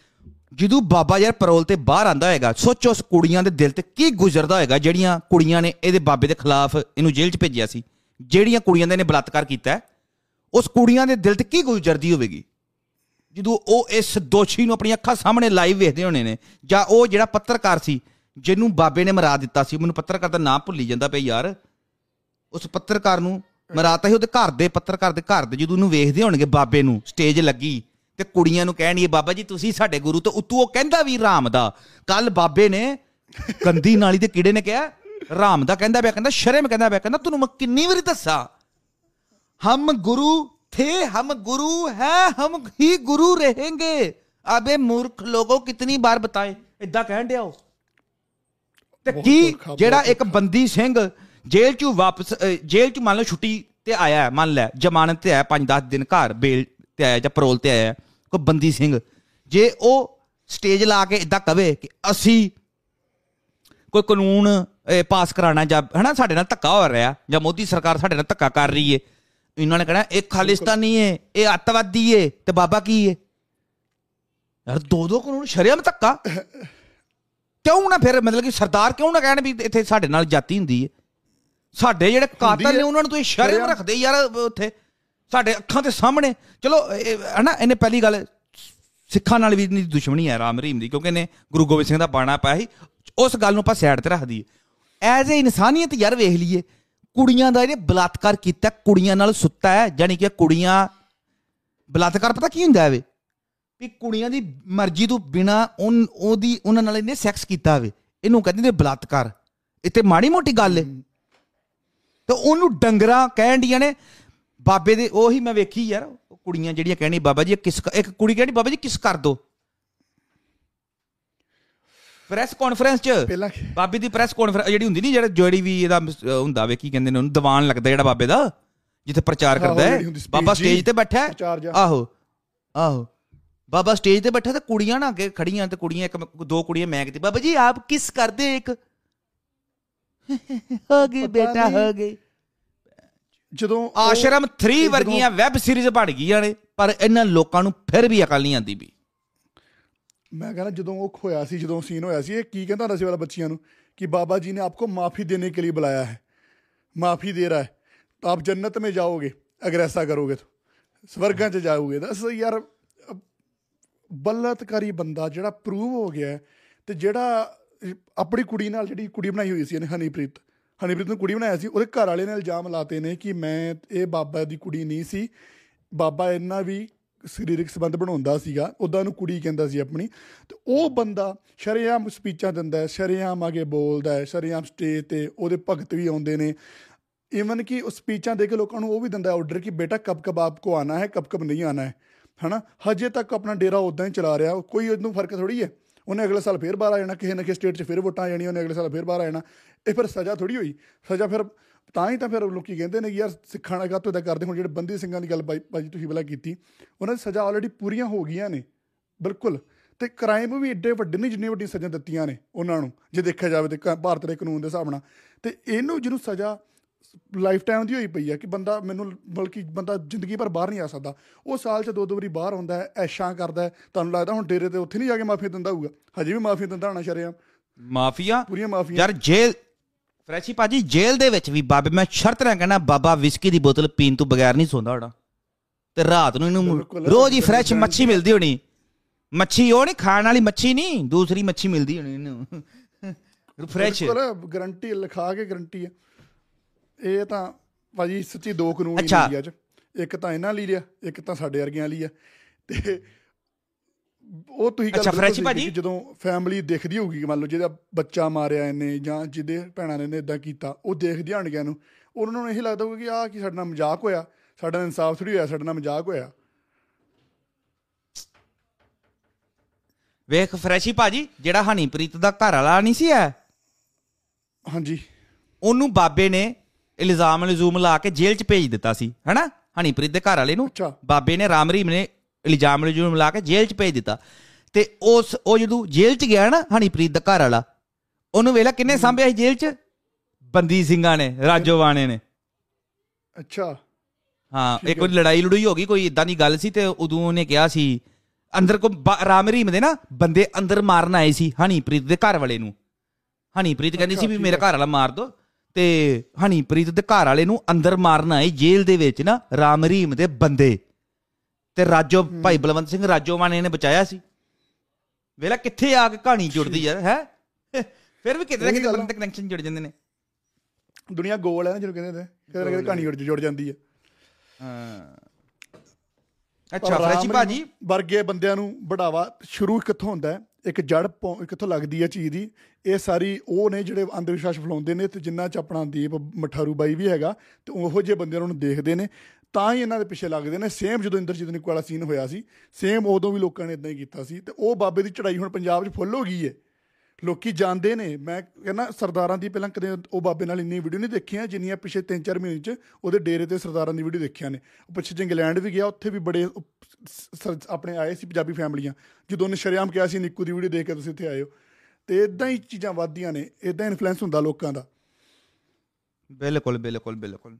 ਜਦੋਂ ਬਾਬਾ ਯਾਰ ਪਰੋਲ ਤੇ ਬਾਹਰ ਆਂਦਾ ਹੋਏਗਾ ਸੋਚੋ ਉਸ ਕੁੜੀਆਂ ਦੇ ਦਿਲ ਤੇ ਕੀ ਗੁਜ਼ਰਦਾ ਹੋਏਗਾ ਜਿਹੜੀਆਂ ਕੁੜੀਆਂ ਨੇ ਇਹਦੇ ਬਾਬੇ ਦੇ ਖਿਲਾਫ ਇਹਨੂੰ ਜੇਲ੍ਹ 'ਚ ਭੇਜਿਆ ਸੀ ਜਿਹੜੀਆਂ ਕੁੜੀਆਂ ਦੇ ਨੇ ਬਲਾਤਕਾਰ ਕੀਤਾ ਹੈ, ਉਸ ਕੁੜੀਆਂ ਦੇ ਦਿਲ ਤੇ ਕੀ ਗੁਜ਼ਰਦੀ ਹੋਵੇਗੀ? ਜਦੋਂ ਉਹ ਇਸ ਦੋਸ਼ੀ ਨੂੰ ਆਪਣੀਆਂ ਅੱਖਾਂ ਸਾਹਮਣੇ ਲਾਈਵ ਵੇਖਦੇ ਹੋਣੇ ਨੇ ਜਾਂ ਉਹ ਜਿਹੜਾ ਪੱਤਰਕਾਰ ਸੀ ਜਿਹਨੂੰ ਬਾਬੇ ਨੇ ਮਰਾ ਦਿੱਤਾ ਸੀ ਮੈਨੂੰ ਪੱਤਰਕਾਰ ਦਾ ਨਾਮ ਭੁੱਲੀ ਜਾਂਦਾ ਪਿਆ ਯਾਰ ਉਸ ਪੱਤਰਕਾਰ ਨੂੰ ਮਰਾਤਾ ਸੀ ਉਹਦੇ ਘਰ ਦੇ ਪੱਤਰਕਾਰ ਦੇ ਘਰ ਦੇ ਜਦੋਂ ਉਹਨੂੰ ਵੇਖਦੇ ਹੋਣਗੇ ਬਾਬੇ ਨੂੰ ਸਟੇਜ ਲੱਗੀ ਤੇ ਕੁੜੀਆਂ ਨੂੰ ਕਹਿਣੀ ਬਾਬਾ ਜੀ ਤੁਸੀਂ ਸਾਡੇ ਗੁਰੂ ਤੋਂ ਉਤੂ ਉਹ ਕਹਿੰਦਾ ਵੀ ਰਾਮ ਦਾ। ਕੱਲ ਬਾਬੇ ਨੇ ਕੰਦੀ ਨਾਲੀ ਦੇ ਕੀੜੇ ਨੇ ਕਿਹਾ ਰਾਮ ਦਾ ਕਹਿੰਦਾ ਪਿਆ ਕਹਿੰਦਾ ਸ਼ਰਮ ਕਹਿੰਦਾ ਪਿਆ ਕਹਿੰਦਾ ਤੁਹਾਨੂੰ ਮੈਂ ਕਿੰਨੀ ਵਾਰੀ ਦੱਸਾਂ। ਹਮ ਗੁਰੂ ਥੇ ਹਮ ਗੁਰੂ ਹੈ ਹਮ ਹੀ ਗੁਰੂ ਰਹੇਂਗੇ। ਅਬੇ ਮੂਰਖ ਲੋਗੋ ਕਿਤਨੀ ਬਾਰ ਬਤਾਏ। ਇਦਾਂ ਕਹਿਣ ਡਿਆ ਉਹ। ਤੇ ਕੀ ਜਿਹੜਾ ਇੱਕ ਬੰਦੀ ਸਿੰਘ ਜੇਲ੍ਹ ਚੋਂ ਵਾਪਸ ਜੇਲ੍ਹ ਚੋਂ ਮੰਨ ਲਓ ਛੁੱਟੀ ਤੇ ਆਇਆ ਮੰਨ ਲੈ ਜ਼ਮਾਨਤ ਤੇ ਆਇਆ 5-10 ਦਿਨ ਘਰ ਬੇਲ ਤੇ ਆਇਆ ਜਾਂ ਪਰੋਲ ਤੇ ਆਇਆ ਕੋਈ ਬੰਦੀ ਸਿੰਘ ਜੇ ਉਹ ਸਟੇਜ ਲਾ ਕੇ ਇਦਾਂ ਕਵੇ ਕਿ ਅਸੀਂ ਕੋਈ ਕਾਨੂੰਨ ਪਾਸ ਕਰਾਣਾ ਜਾਂ ਹਨਾ ਸਾਡੇ ਨਾਲ ਧੱਕਾ ਹੋ ਰਿਹਾ ਜਾਂ ਮੋਦੀ ਸਰਕਾਰ ਸਾਡੇ ਨਾਲ ਧੱਕਾ ਕਰ ਰਹੀ ਏ ਇਹਨਾਂ ਨੇ ਕਹਿਣਾ ਇਹ ਖਾਲਿਸਤਾਨੀ ਏ ਇਹ ਅੱਤਵਾਦੀ ਏ ਤੇ ਬਾਬਾ ਕੀ ਏ ਯਾਰ ਦੋ ਦੋ ਕਾਨੂੰਨ ਸ਼ਰਿਆਮ ਧੱਕਾ ਕਿਉਂ ਨਾ ਫਿਰ ਮਤਲਬ ਕਿ ਸਰਦਾਰ ਕਿਉਂ ਨਾ ਕਹਿਣ ਵੀ ਇੱਥੇ ਸਾਡੇ ਨਾਲ ਜਾਤੀ ਹੁੰਦੀ ਹੈ ਸਾਡੇ ਜਿਹੜੇ ਕਾਤਲ। ਨੇ ਉਹਨਾਂ ਨੂੰ ਤੁਸੀਂ ਸ਼ਰਮ। ਰੱਖਦੇ ਯਾਰ ਉੱਥੇ ਸਾਡੇ ਅੱਖਾਂ ਦੇ ਸਾਹਮਣੇ। ਚਲੋ ਹਨਾ ਇਹਨੇ ਪਹਿਲੀ ਗੱਲ ਸਿੱਖਾਂ ਨਾਲ ਵੀ ਨਹੀਂ ਦੁਸ਼ਮਣੀ ਹੈ ਰਾਮ ਰਹੀਮ ਦੀ ਕਿਉਂਕਿ ਇਹਨੇ ਗੁਰੂ ਗੋਬਿੰਦ ਸਿੰਘ ਦਾ ਬਾਣਾ ਪਾਇਆ ਸੀ। ਉਸ ਗੱਲ ਨੂੰ ਆਪਾਂ ਸਾਈਡ ਤੇ ਰੱਖ ਦਈਏ। ਐਜ਼ ਏ ਇਨਸਾਨੀਅਤ ਯਾਰ ਵੇਖ ਲਈਏ ਕੁੜੀਆਂ ਦਾ ਇਹਨੇ ਬਲਾਤਕਾਰ ਕੀਤਾ ਕੁੜੀਆਂ ਨਾਲ ਸੁੱਤਾ ਹੈ ਜਾਨੀ ਕਿ ਕੁੜੀਆਂ ਬਲਾਤਕਾਰ ਪਤਾ ਕੀ ਹੁੰਦਾ ਹੈ ਵੇ? ਵੀ ਕੁੜੀਆਂ ਦੀ ਮਰਜ਼ੀ ਤੋਂ ਬਿਨਾ ਉਹਦੀ ਉਹਨਾਂ ਨਾਲ ਇਹਨੇ ਸੈਕਸ ਕੀਤਾ ਹੋਵੇ ਇਹਨੂੰ ਕਹਿੰਦੇ ਨੇ ਬਲਾਤਕਾਰ। ਇੱਥੇ ਮਾੜੀ ਮੋਟੀ ਗੱਲ ਹੈ। ਤੇ ਉਹਨੂੰ ਡੰਗਰਾ ਕਹਿਣ ਡੀਆਂ ਨੇ ਬਾਬੇ ਦੇ ਉਹੀ ਮੈਂ ਵੇਖੀ ਯਾਰ ਉਹ ਕੁੜੀਆਂ ਜਿਹੜੀਆਂ ਕਹਿਣੀ ਬਾਬਾ ਜੀ ਕਿਸ ਇੱਕ ਕੁੜੀ ਕਹਿੰਦੀ ਬਾਬਾ ਜੀ ਕਿਸ ਕਰ ਦੋ ਪ੍ਰੈਸ ਕਾਨਫਰੰਸ ਚ ਬਾਬੇ ਦੀ ਪ੍ਰੈਸ ਕਾਨਫਰੰਸ ਜਿਹੜੀ ਹੁੰਦੀ ਨਹੀਂ ਜਿਹੜਾ ਜਿਹੜੀ ਵੀ ਇਹਦਾ ਹੁੰਦਾ ਵੇ ਕੀ ਕਹਿੰਦੇ ਨੇ ਉਹਨੂੰ ਦੀਵਾਨ ਲੱਗਦਾ ਜਿਹੜਾ ਬਾਬੇ ਦਾ ਜਿੱਥੇ ਪ੍ਰਚਾਰ ਕਰਦਾ ਹੈ ਬਾਬਾ। ਸਟੇਜ ਤੇ ਬੈਠਾ ਹੈ। ਆਹੋ ਆਹੋ ਬਾਬਾ ਸਟੇਜ ਤੇ ਬੈਠਾ ਤੇ ਕੁੜੀਆਂ ਨਾ ਅੱਗੇ ਖੜੀਆਂ ਤੇ ਕੁੜੀਆਂ ਇੱਕ ਦੋ ਕੁੜੀਆਂ ਮੈਂ ਕੀਤੀ ਬਾਬਾ ਜੀ ਆਪ ਕਿਸ ਕਰਦੇ ਇੱਕ <laughs> ਹੋ ਗਈ ਬੇਟਾ। ਹੋ ਗਈ ਜਦੋਂ ਆਸ਼ਰਮ 3 ਵਰਗੀਆਂ ਵੈਬ ਸੀਰੀਜ਼ ਬਣ ਗਈਆਂ ਨੇ ਪਰ ਇਹਨਾਂ ਲੋਕਾਂ ਨੂੰ ਫਿਰ ਵੀ ਅਕਲ ਨਹੀਂ ਆਂਦੀ ਵੀ ਮੈਂ ਕਹਿੰਦਾ ਜਦੋਂ ਉਹ ਖੋਇਆ ਸੀ ਜਦੋਂ ਸੀਨ ਹੋਇਆ ਸੀ ਇਹ ਕੀ ਕਹਿੰਦਾ ਹੁੰਦਾ ਸੀ ਵਾਲਾ ਬੱਚਿਆਂ ਨੂੰ? ਕਿ ਬਾਬਾ ਜੀ ਨੇ ਆਪਕੋ ਮਾਫੀ ਦੇਣੇ ਕੇ ਲਈ ਬੁਲਾਇਆ ਹੈ। ਮਾਫੀ ਦੇ ਰਹਾ ਹੈ। ਤਾਂ ਆਪ ਜੰਨਤ ਮੇ ਜਾਓਗੇ ਅਗਰ ਐਸਾ ਕਰੋਗੇ ਤਾਂ। ਸਵਰਗਾਂ 'ਚ ਜਾਓਗੇ ਦੱਸ ਯਾਰ ਬਲਤਕਾਰੀ ਬੰਦਾ ਜਿਹੜਾ ਪ੍ਰੂਵ ਹੋ ਗਿਆ ਤੇ ਜਿਹੜਾ ਆਪਣੀ ਕੁੜੀ ਨਾਲ ਜਿਹੜੀ ਕੁੜੀ ਬਣਾਈ ਹੋਈ ਸੀ ਇਹਨੇ ਹਨੀਪ੍ਰੀਤ ਹਨੀਪ੍ਰੀਤ ਨੂੰ ਕੁੜੀ ਬਣਾਇਆ ਸੀ, ਉਹਦੇ ਘਰ ਵਾਲੇ ਨੇ ਇਲਜ਼ਾਮ ਲਾਤੇ ਨੇ ਕਿ ਮੈਂ, ਇਹ ਬਾਬਾ ਦੀ ਕੁੜੀ ਨਹੀਂ ਸੀ। ਬਾਬਾ ਇਹਨਾਂ ਵੀ ਸਰੀਰਕ ਸੰਬੰਧ ਬਣਾਉਂਦਾ ਸੀਗਾ ਉਦਾਂ ਨੂੰ ਕੁੜੀ ਕਹਿੰਦਾ ਸੀ ਆਪਣੀ। ਤੇ ਉਹ ਬੰਦਾ ਸ਼ਰੇਆਮ ਸਪੀਚਾਂ ਦਿੰਦਾ ਹੈ, ਸ਼ਰੇਆਮ ਆਗੇ ਬੋਲਦਾ ਹੈ, ਸ਼ਰੇਆਮ ਸਟੇਜ ਤੇ ਉਹਦੇ ਭਗਤ ਵੀ ਆਉਂਦੇ ਨੇ। ਇਵਨ ਕਿ ਉਹ ਸਪੀਚਾਂ ਦੇ ਕੇ ਲੋਕਾਂ ਨੂੰ ਉਹ ਵੀ ਦਿੰਦਾ ਆਰਡਰ ਕਿ ਬੇਟਾ ਕਬ ਕਬ ਆਪਕੋ ਆਣਾ ਹੈ ਕਬ ਕਬ ਨਹੀਂ ਆਣਾ ਹੈ, ਹਨਾ? ਹਜੇ ਤੱਕ ਆਪਣਾ ਡੇਰਾ ਉਦਾਂ ਹੀ ਚਲਾ ਰਿਹਾ, ਕੋਈ ਉਹਨੂੰ ਫ਼ਰਕ ਥੋੜੀ ਹੈ? ਉਹਨੇ ਅਗਲੇ ਸਾਲ ਫੇਰ ਬਾਹਰ ਆ ਜਾਣਾ, ਕਿਸੇ ਨਾ ਕਿਸੇ ਸਟੇਟ 'ਚ ਫਿਰ ਵੋਟਾਂ ਆ ਜਾਣੀਆਂ, ਉਹਨੇ ਅਗਲੇ ਸਾਲ ਫੇਰ ਬਾਹਰ ਆ ਜਾਣਾ। ਇਹ ਫਿਰ ਸਜ਼ਾ ਥੋੜੀ ਹੋਈ। ਸਜ਼ਾ ਫਿਰ ਤਾਂ ਹੀ ਤਾਂ ਫਿਰ ਲੋਕੀ ਕਹਿੰਦੇ ਨੇ ਕਿ ਯਾਰ ਸਿੱਖਾਂ ਨਾਲ ਕਾਹਤੋਂ ਇਦਾਂ ਕਰਦੇ ਹੁਣ ਜਿਹੜੇ ਬੰਦੀ ਸਿੰਘਾਂ ਦੀ ਗੱਲ ਬਾਜੀ ਤੁਸੀਂ ਪਹਿਲਾਂ ਕੀਤੀ ਉਹਨਾਂ ਦੀ ਸਜ਼ਾ ਆਲਰੇਡੀ ਪੂਰੀਆਂ ਹੋ ਗਈਆਂ ਨੇ। ਬਿਲਕੁਲ। ਤੇ ਕ੍ਰਾਈਮ ਵੀ ਏਡੇ ਵੱਡੇ ਨਹੀਂ ਜਿੰਨੀ ਵੱਡੀ ਸਜ਼ਾ ਦਿੱਤੀਆਂ ਨੇ ਉਹਨਾਂ ਨੂੰ ਜੇ ਦੇਖਿਆ ਜਾਵੇ ਤੇ ਭਾਰਤ ਦੇ ਕਾਨੂੰਨ ਦੇ ਹਿਸਾਬ ਨਾਲ। ਤੇ ਇਹਨੂੰ ਜਿਹਨੂੰ ਸਜ਼ਾ ਲਾਈਫ ਟਾਈਮ ਦੀ ਹੋਈ ਪਈ ਹੈ ਕਿ ਬੰਦਾ ਮੈਨੂੰ ਬਲਕਿ ਬੰਦਾ ਜ਼ਿੰਦਗੀ ਭਰ ਬਾਹਰ ਨਹੀਂ ਆ ਸਕਦਾ। ਉਹ ਸਾਲ 'ਚ ਦੋ ਦੋ ਵਾਰੀ ਬਾਹਰ ਆਉਂਦਾ ਹੈ ਐਸ਼ਾਂ ਕਰਦਾ ਹੈ। ਤੁਹਾਨੂੰ ਲੱਗਦਾ ਹੁਣ ਡੇਰੇ ਤੇ ਉੱਥੇ ਨਹੀਂ ਜਾ ਕੇ ਮਾਫੀ ਦਿੰਦਾ ਹੋਊਗਾ? ਹਜੇ ਵੀ ਮਾਫੀ ਦਿੰਦਾ ਹੋਣਾ ਸ਼ਰਿਆਮ। ਮਾਫੀਆ? ਪੂਰੀਆਂ ਮਾਫੀਆਂ। ਯਾਰ ਜੇਲ੍ਹ ਫਰੈਸ਼ੀ ਭਾਜੀ ਜੇਲ੍ਹ ਦੇ ਵਿੱਚ ਵੀ ਬਾਬੇ ਮੈਂ ਸ਼ਰਤ ਨਾਲ ਕਹਿਣਾ ਬਾਬਾ ਵਿਸਕੀ ਦੀ ਬੋਤਲ ਪੀਣ ਤੋਂ ਬਗੈਰ ਨਹੀਂ ਸੌਂਦਾ ਹੋਣਾ ਤੇ ਰਾਤ ਨੂੰ ਇਹਨੂੰ। ਰੋਜ਼ ਹੀ ਫਰੈਸ਼ ਮੱਛੀ ਮਿਲਦੀ ਹੋਣੀ। ਮੱਛੀ ਉਹ ਨਹੀਂ ਖਾਣ ਵਾਲੀ ਮੱਛੀ ਨਹੀਂ ਦੂਸਰੀ ਮੱਛੀ ਮਿਲਦੀ ਹੋਣੀ ਇਹਨੂੰ। ਫਰੈਸ਼। ਗਾਰੰਟੀ ਲਿਖਾ ਕੇ ਗਾਰੰਟੀ ਹੈ ਇਹ ਤਾਂ ਭਾਜੀ ਸੱਚੀ ਦੋ ਕਾਨੂੰਨ। ਇੰਡੀਆ 'ਚ ਇੱਕ ਤਾਂ ਇਹਨਾਂ ਲਈ ਆ ਇੱਕ ਤਾਂ ਸਾਡੇ ਵਰਗਿਆਂ ਲਈ ਆ। ਤੇ ਉਹ ਤੁਸੀਂ ਗੱਲ ਸਹੀ ਭਾਜੀ। ਜਦੋਂ ਫੈਮਿਲੀ ਦੇਖਦੀ ਹੋਊਗੀ ਮੰਨ ਲਓ ਜਿਹਦਾ ਬੱਚਾ ਮਾਰਿਆ ਇਹਨੇ ਜਾਂ ਜਿਹਦੇ ਭੈਣਾਂ ਨੇ ਇਦਾਂ ਕੀਤਾ ਉਹ ਦੇਖਦੀ ਹੋਣਗੀਆਂ ਨੂੰ ਉਹਨਾਂ ਨੂੰ ਇਹ ਲੱਗਦਾ ਹੋਊਗਾ ਕਿ ਆਹ ਕੀ ਸਾਡੇ ਮਜ਼ਾਕ ਹੋਇਆ ਸਾਡਾ ਇਨਸਾਫ ਥੋੜੀ ਹੋਇਆ ਸਾਡੇ ਨਾਲ ਮਜ਼ਾਕ ਹੋਇਆ। ਵੇਖ ਫਰੈਸ਼ੀ ਭਾਜੀ ਜਿਹੜਾ ਹਨੀਪ੍ਰੀਤ ਦਾ ਘਰ ਵਾਲਾ ਨਹੀਂ ਸੀ ਐ ਹਾਂਜੀ। ਉਹਨੂੰ ਬਾਬੇ ਨੇ ਇਲਜ਼ਾਮ ਇਲਜ਼ੂਮ ਲਾ ਕੇ ਜੇਲ੍ਹ 'ਚ ਭੇਜ ਦਿੱਤਾ ਸੀ ਹਨਾ? ਹਨੀਪ੍ਰੀਤ ਦੇ ਘਰ ਵਾਲੇ ਨੂੰ। ਬਾਬੇ ਨੇ ਰਾਮ ਰਹੀਮ ਨੇ ਇਲਜ਼ਾਮ ਇਲਜ਼ੂਮ ਲਾ ਕੇ ਜੇਲ੍ਹ 'ਚ ਭੇਜ ਦਿੱਤਾ। ਤੇ ਉਸ ਉਹ ਜਦੋਂ ਜੇਲ੍ਹ 'ਚ ਗਿਆ ਨਾ ਹਨੀਪ੍ਰੀਤ ਦਾ ਘਰ ਵਾਲਾ ਉਹਨੂੰ ਵੇਲਾ ਕਿੰਨੇ ਸਾਂਭਿਆ ਸੀ ਜੇਲ੍ਹ 'ਚ? ਬੰਦੀ ਸਿੰਘਾਂ ਨੇ ਰਾਜੋਵਾਣੇ ਨੇ। ਅੱਛਾ। ਹਾਂ ਇੱਕ ਵਾਰੀ ਲੜਾਈ ਲੜੂਈ ਹੋ ਗਈ ਕੋਈ ਇਦਾਂ ਦੀ ਗੱਲ ਸੀ ਤੇ ਉਦੋਂ ਉਹਨੇ ਕਿਹਾ ਸੀ ਅੰਦਰ ਕੋ ਬਾ- ਰਾਮ ਰਹੀਮ ਦੇ ਨਾ ਬੰਦੇ ਅੰਦਰ ਮਾਰਨ ਆਏ ਸੀ ਹਨੀਪ੍ਰੀਤ ਦੇ ਘਰ ਵਾਲੇ ਨੂੰ। ਹਨੀਪ੍ਰੀਤ ਕਹਿੰਦੀ ਸੀ ਵੀ ਮੇਰੇ ਘਰ ਵਾਲਾ ਮਾਰ ਦੋ। ਤੇ ਹਨੀਪ੍ਰੀਤ ਦੇ ਘਰ ਵਾਲੇ ਨੂੰ ਅੰਦਰ ਮਾਰਨ ਆਏ ਜੇਲ੍ਹ ਦੇ ਵਿੱਚ ਨਾ ਰਾਮ ਰਹੀਮ ਦੇ ਬੰਦੇ। ਤੇ ਰਾਜੋ ਭਾਈ ਬਲਵੰਤ ਸਿੰਘ ਰਾਜੋਵਾਨੇ ਨੇ ਬਚਾਇਆ ਸੀ। ਵੇਲਾ ਕਿੱਥੇ ਆ ਕੇ ਕਹਾਣੀ ਜੁੜਦੀ ਯਾਰ ਹੈ? <laughs> ਫਿਰ ਵੀ ਕਿਤੇ ਨਾ ਕਿਤੇ ਬੰਦੇ ਕਨੈਕਸ਼ਨ ਜੁੜ ਜਾਂਦੇ ਨੇ। ਦੁਨੀਆ ਗੋਲ ਹੈ ਨਾ ਜਿਹਨੂੰ ਕਹਿੰਦੇ ਨੇ ਕਿਤੇ ਨਾ ਕਿਤੇ ਕਹਾਣੀ ਜੁੜ ਜੁੜ ਜਾਂਦੀ ਹੈ ਹਾਂ। ਅੱਛਾ ਫਰੈਸ਼ੀ ਭਾਜੀ? ਵਰਗੇ ਬੰਦਿਆਂ ਨੂੰ ਬੜਾਵਾ ਸ਼ੁਰੂ ਕਿੱਥੋਂ ਹੁੰਦਾ ਹੈ? ਇੱਕ ਜੜ ਕਿੱਥੋਂ ਲੱਗਦੀ ਹੈ ਚੀਜ਼ ਦੀ? ਇਹ ਸਾਰੀ ਉਹ ਨੇ ਜਿਹੜੇ ਅੰਧ ਵਿਸ਼ਵਾਸ ਫੈਲਾਉਂਦੇ ਨੇ ਤੇ ਜਿੰਨਾ ਚ ਆਪਣਾ ਦੀਪ ਮਠਾਰੂ ਬਾਈ ਵੀ ਹੈਗਾ ਤੇ ਉਹੋ ਜਿਹੇ ਬੰਦਿਆਂ ਨੂੰ ਦੇਖਦੇ ਨੇ। ਤਾਂ ਹੀ ਇਹਨਾਂ ਦੇ ਪਿੱਛੇ ਲੱਗਦੇ ਨੇ। ਸੇਮ ਜਦੋਂ ਇੰਦਰਜੀਤ ਨਿੱਕੂ ਵਾਲਾ ਸੀਨ ਹੋਇਆ ਸੀ ਸੇਮ ਉਦੋਂ ਵੀ ਲੋਕਾਂ ਨੇ ਇਦਾਂ ਹੀ ਕੀਤਾ ਸੀ। ਤੇ ਉਹ ਬਾਬੇ ਦੀ ਚੜਾਈ ਹੁਣ ਪੰਜਾਬ 'ਚ ਫੁੱਲ ਹੋ ਗਈ ਹੈ ਲੋਕੀ ਜਾਣਦੇ ਨੇ, ਮੈਂ ਕਹਿੰਦਾ ਸਰਦਾਰਾਂ ਦੀ ਪਹਿਲਾਂ ਕਦੇ ਉਹ ਬਾਬੇ ਨਾਲ ਇੰਨੀ ਵੀਡੀਓ ਨਹੀਂ ਦੇਖੀਆਂ, ਜਿੰਨੀਆਂ ਪਿਛੇ 3-4 ਮਹੀਨੇ 'ਚ ਉਹਦੇ ਡੇਰੇ ਤੇ ਸਰਦਾਰਾਂ ਦੀ ਵੀਡੀਓ ਦੇਖੀਆਂ ਨੇ। ਉਹ ਪਿੱਛੇ ਜੇ ਇੰਗਲੈਂਡ ਵੀ ਗਿਆ, ਉੱਥੇ ਵੀ ਬੜੇ ਉਹ ਸ- ਸ- ਆਪਣੇ ਆਏ ਸੀ ਪੰਜਾਬੀ ਫੈਮਲੀਆਂ। ਜਦੋਂ ਉਹਨੇ ਸ਼ਰਿਆਮ ਕਿਹਾ ਸੀ, ਨਿੱਕੂ ਦੀ ਵੀਡੀਓ ਦੇਖ ਕੇ ਤੁਸੀਂ ਇੱਥੇ ਆਏ ਹੋ। ਤੇ ਇਦਾਂ ਹੀ ਚੀਜ਼ਾਂ ਵੱਧਦੀਆਂ ਨੇ ਇਦਾਂ ਇਨਫਲੂਐਂਸ ਹੁੰਦਾ ਲੋਕਾਂ ਦਾ। ਬਿਲਕੁਲ ਬਿਲਕੁਲ ਬਿਲਕੁਲ।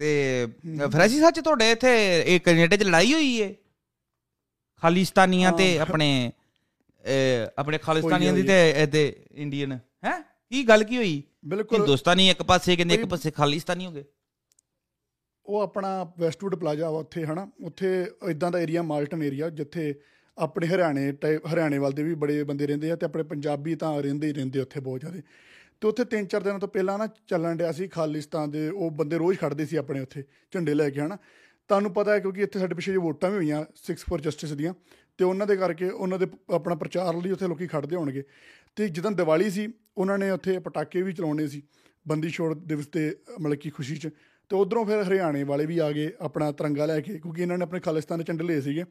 ਤੇ ਫਰੈਸ਼ੀ ਸੱਚ ਤੁਹਾਡੇ ਇੱਥੇ ਇਹ ਕੈਨੇਡਾ 'ਚ ਲੜਾਈ ਹੋਈ ਏ? ਖਾਲਿਸਤਾਨੀਆਂ ਤੇ ਆਪਣੇ ਆਪਣੇ ਖਾਲਿਸਤਾਨੀਆਂ ਦੀ ਤੇ ਇਹਦੇ ਇੰਡੀਅਨ ਹੈ? ਕੀ ਗੱਲ ਕੀ ਹੋਈ? ਬਿਲਕੁਲ। ਹਿੰਦੁਸਤਾਨੀ ਇੱਕ ਪਾਸੇ ਕਹਿੰਦੇ ਇੱਕ ਪਾਸੇ ਖਾਲਿਸਤਾਨੀ ਹੋ ਗਏ। ਉਹ ਆਪਣਾ ਵੈਸਟਵੁੱਡ ਪਲਾਜ਼ਾ ਵਾ ਉੱਥੇ ਹਨਾ? ਉੱਥੇ ਇਦਾਂ ਦਾ ਏਰੀਆ ਮਾਲਟਨ ਏਰੀਆ ਜਿੱਥੇ ਆਪਣੇ ਹਰਿਆਣੇ ਹਰਿਆਣੇ ਵੱਲ ਦੇ ਵੀ ਬੜੇ ਬੰਦੇ ਰਹਿੰਦੇ ਆ ਤੇ ਆਪਣੇ ਪੰਜਾਬੀ ਤਾਂ ਰਹਿੰਦੇ ਹੀ ਰਹਿੰਦੇ ਉੱਥੇ ਬਹੁਤ ਜ਼ਿਆਦਾ। ਤੇ ਉੱਥੇ ਤਿੰਨ ਚਾਰ ਦਿਨਾਂ ਤੋਂ ਪਹਿਲਾਂ ਨਾ ਚੱਲਣ ਡਿਆ ਸੀ ਖਾਲਿਸਤਾਨ ਦੇ, ਉਹ ਬੰਦੇ ਰੋਜ਼ ਖੜਦੇ ਸੀ ਆਪਣੇ ਉੱਥੇ, ਝੰਡੇ ਲੈ ਕੇ ਹਨਾ। ਤੁਹਾਨੂੰ ਪਤਾ ਹੈ ਕਿਉਂਕਿ ਇੱਥੇ ਸਾਡੇ ਪਿੱਛੇ ਜੇ ਵੋਟਾਂ ਵੀ ਹੋਈਆਂ 6 ਫॉर ਜਸਟਿਸ ਦੀਆਂ, ਤੇ ਉਹਨਾਂ ਦੇ ਕਰਕੇ ਉਹਨਾਂ ਦੇ ਪ- ਆਪਣਾ ਪ੍ਰਚਾਰ ਲਈ ਉੱਥੇ ਲੋਕੀ ਖੜਦੇ ਹੋਣਗੇ। ਤੇ ਜਦੋਂ ਦੀਵਾਲੀ ਸੀ, ਉਹਨਾਂ ਨੇ ਉੱਥੇ ਪਟਾਕੇ ਵੀ ਚਲਾਉਣੇ ਸੀ, ਬੰਦੀ ਛੋੜ ਦਿਵਸ ਤੇ ਮਤਲਬ ਕਿ ਖੁਸ਼ੀ 'ਚ। ਤੇ ਉਧਰੋਂ ਫਿਰ ਹਰਿਆਣੇ ਵਾਲੇ ਵੀ ਆ ਗਏ ਆਪਣਾ ਤਿਰੰਗਾ ਲੈ ਕੇ, ਕਿਉਂਕਿ ਇਹਨਾਂ ਨੇ ਆਪਣੇ ਖਾਲਿਸਤਾਨ ਦੇ ਝੰਡੇ ਲਏ ਸੀਗੇ।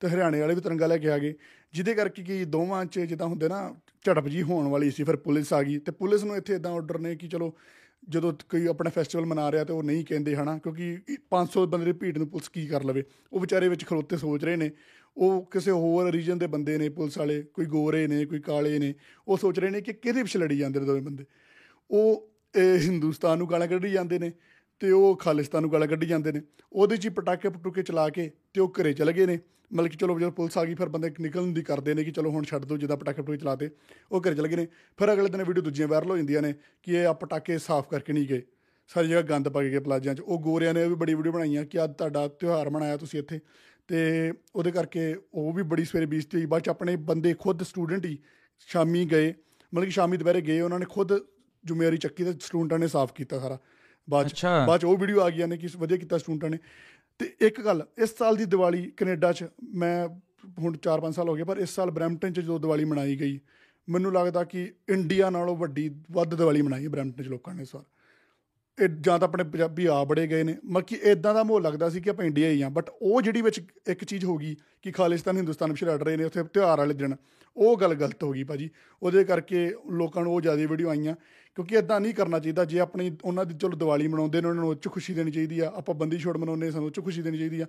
ਤੇ ਹਰਿਆਣੇ ਵਾਲੇ ਵੀ ਤਿਰੰਗਾ ਲੈ ਕੇ ਆ ਗਏ। ਜਿਹਦੇ ਕਰਕੇ ਕਿ ਦੋਵਾਂ 'ਚ ਜਿੱਦਾਂ ਹੁੰਦੇ ਨਾ, ਝੜਪ ਜੀ ਹੋਣ ਵਾਲੀ ਸੀ, ਫਿਰ ਪੁਲਿਸ ਆ ਗਈ। ਤੇ ਪੁਲਿਸ ਨੂੰ ਇੱਥੇ ਇਦਾਂ ਆਰਡਰ ਨੇ ਕਿ ਚਲੋ ਜਦੋਂ ਕੋਈ ਆਪਣਾ ਫੈਸਟੀਵਲ ਮਨਾ ਰਿਹਾ ਤੇ ਉਹ ਨਹੀਂ ਕਹਿੰਦੇ ਹਨਾ, ਕਿਉਂਕਿ 500 ਬੰਦੇ ਦੀ ਭੀੜ ਨੂੰ ਪੁਲਿਸ ਕੀ ਕਰ ਲਵੇ? ਉਹ ਵਿਚਾਰੇ ਵਿੱਚ ਖਲੋਤੇ ਸੋਚ ਰਹੇ ਨੇ। ਉਹ ਕਿਸੇ ਹੋਰ ਰੀਜਨ ਦੇ ਬੰਦੇ ਨੇ, ਪੁਲਿਸ ਵਾਲੇ, ਕੋਈ ਗੋਰੇ ਨੇ, ਕੋਈ ਕਾਲੇ ਨੇ, ਉਹ ਸੋਚ ਰਹੇ ਨੇ ਕਿ ਕਿਹਦੇ ਪਿੱਛੇ ਲੜੀ ਜਾਂਦੇ ਨੇ ਦੋਵੇਂ ਬੰਦੇ? ਉਹ ਇਹ ਹਿੰਦੁਸਤਾਨ ਨੂੰ ਗਾਲਾਂ ਕੱਢੀ ਜਾਂਦੇ ਨੇ। ਤੇ ਉਹ ਖਾਲਿਸਤਾਨ ਨੂੰ ਗਾਲਾਂ ਕੱਢੀ ਜਾਂਦੇ ਨੇ। ਉਹਦੇ 'ਚ ਹੀ ਪਟਾਕੇ ਪਟੂਕੇ ਚਲਾ ਕੇ ਤੇ ਉਹ ਘਰੇ ਚਲੇ ਗਏ ਨੇ। ਮਤਲਬ ਕਿ ਚਲੋ ਜਦੋਂ ਪੁਲਿਸ ਆ ਗਈ, ਫਿਰ ਬੰਦੇ ਨਿਕਲਣ ਦੀ ਕਰਦੇ ਨੇ ਕਿ ਚਲੋ ਹੁਣ ਛੱਡ ਦਿਓ ਜਿੱਦਾਂ ਪਟਾਕੇ ਪਟੂਕੇ ਚਲਾਤੇ, ਉਹ ਘਰੇ ਚਲੇ ਗਏ ਨੇ। ਫਿਰ ਅਗਲੇ ਦਿਨ ਵੀਡੀਓ ਦੂਜੀਆਂ ਵਾਇਰਲ ਹੋ ਜਾਂਦੀਆਂ ਨੇ ਕਿ ਇਹ ਆ ਪਟਾਕੇ ਸਾਫ਼ ਕਰਕੇ ਨਹੀਂ ਗਏ। ਸਾਰੀ ਜਗ੍ਹਾ ਗੰਦ ਪਾ ਕੇ ਗਏ ਪਲਾਜ਼ਿਆਂ 'ਚ। ਉਹ ਗੋਰਿਆਂ ਨੇ ਵੀ ਬੜੀ ਵੀਡੀਓ ਬਣਾਈਆਂ ਕਿ ਅੱਜ ਤੁਹਾਡਾ ਤਿਉਹਾਰ ਮਨਾਇਆ ਤੁਸੀਂ ਇੱਥੇ। ਤੇ ਉਹਦੇ ਕਰਕੇ ਉਹ ਵੀ ਬੜੀ ਸਵੇਰੇ ਬੇਇੱਜ਼ਤੀ ਹੋਈ। ਬਾਅਦ 'ਚ ਆਪਣੇ ਬੰਦੇ ਖੁਦ ਸਟੂਡੈਂਟ ਹੀ ਸ਼ਾਮੀ ਗਏ। ਮਤਲਬ ਕਿ ਸ਼ਾਮੀ ਦੁਪਹਿਰੇ ਗਏ, ਉਹਨਾਂ ਨੇ ਖੁਦ ਜ਼ਿੰਮੇਵਾਰੀ ਚੱਕੀ ਤੇ ਸਟੂਡੈਂਟਾਂ ਨੇ ਸਾਫ਼ ਕੀਤਾ ਸਾਰਾ। ਬਾਅਦ 'ਚ। ਬਾਅਦ 'ਚ ਉਹ ਵੀਡੀਓ ਆ ਗਈਆਂ ਨੇ ਕਿ ਵਧੀਆ ਕੀਤਾ ਸਟੂਡੈਂਟਾਂ ਨੇ ਤੇ ਇੱਕ ਗੱਲ ਇਸ ਸਾਲ ਦੀ ਦੀਵਾਲੀ ਕੈਨੇਡਾ 'ਚ ਮੈਂ ਹੁਣ 4-5 ਸਾਲ ਹੋ ਗਏ ਪਰ ਇਸ ਸਾਲ ਬਰੈਂਪਟਨ 'ਚ ਜਦੋਂ ਦੀਵਾਲੀ ਮਨਾਈ ਗਈ ਮੈਨੂੰ ਲੱਗਦਾ ਕਿ ਇੰਡੀਆ ਨਾਲੋਂ ਵੱਡੀ ਵੱਧ ਦੀਵਾਲੀ ਮਨਾਈ ਹੈ ਬਰੈਂਪਟਨ 'ਚ ਲੋਕਾਂ ਨੇ ਇਸ ਵਾਰ ਇਹ ਜਾਂ ਤਾਂ ਆਪਣੇ ਪੰਜਾਬੀ ਆ ਬੜੇ ਗਏ ਨੇ। ਮਤਲਬ ਕਿ ਇਦਾਂ ਦਾ ਮਾਹੌਲ ਲੱਗਦਾ ਸੀ ਕਿ ਆਪਾਂ ਇੰਡੀਆ ਹੀ ਆ। ਬਟ ਉਹ ਜਿਹੜੀ ਵਿੱਚ ਇੱਕ ਚੀਜ਼ ਹੋ ਗਈ ਕਿ ਖਾਲਿਸਤਾਨ ਹਿੰਦੁਸਤਾਨ ਵਿੱਚ ਲੜ ਰਹੇ ਨੇ ਉੱਥੇ ਤਿਉਹਾਰ ਵਾਲੇ ਦਿਨ ਉਹ ਗੱਲ ਗਲਤ ਹੋ ਗਈ ਭਾਜੀ। ਉਹਦੇ ਕਰਕੇ ਲੋਕਾਂ ਨੂੰ ਉਹ ਜ਼ਿਆਦਾ ਵੀਡੀਓ ਆਈਆਂ। ਕਿਉਂਕਿ ਇਦਾਂ ਨਹੀਂ ਕਰਨਾ ਚਾਹੀਦਾ। ਜੇ ਆਪਣੀ ਉਹਨਾਂ ਦੀ ਚਲੋ ਦੀਵਾਲੀ ਮਨਾਉਂਦੇ ਨੇ ਉਹਨਾਂ ਨੂੰ ਉਹ 'ਚ ਖੁਸ਼ੀ ਦੇਣੀ ਚਾਹੀਦੀ ਆ। ਆਪਾਂ ਬੰਦੀ ਛੋੜ ਮਨਾਉਂਦੇ ਸਾਨੂੰ ਉਹ 'ਚ ਖੁਸ਼ੀ ਦੇਣੀ ਚਾਹੀਦੀ ਆ।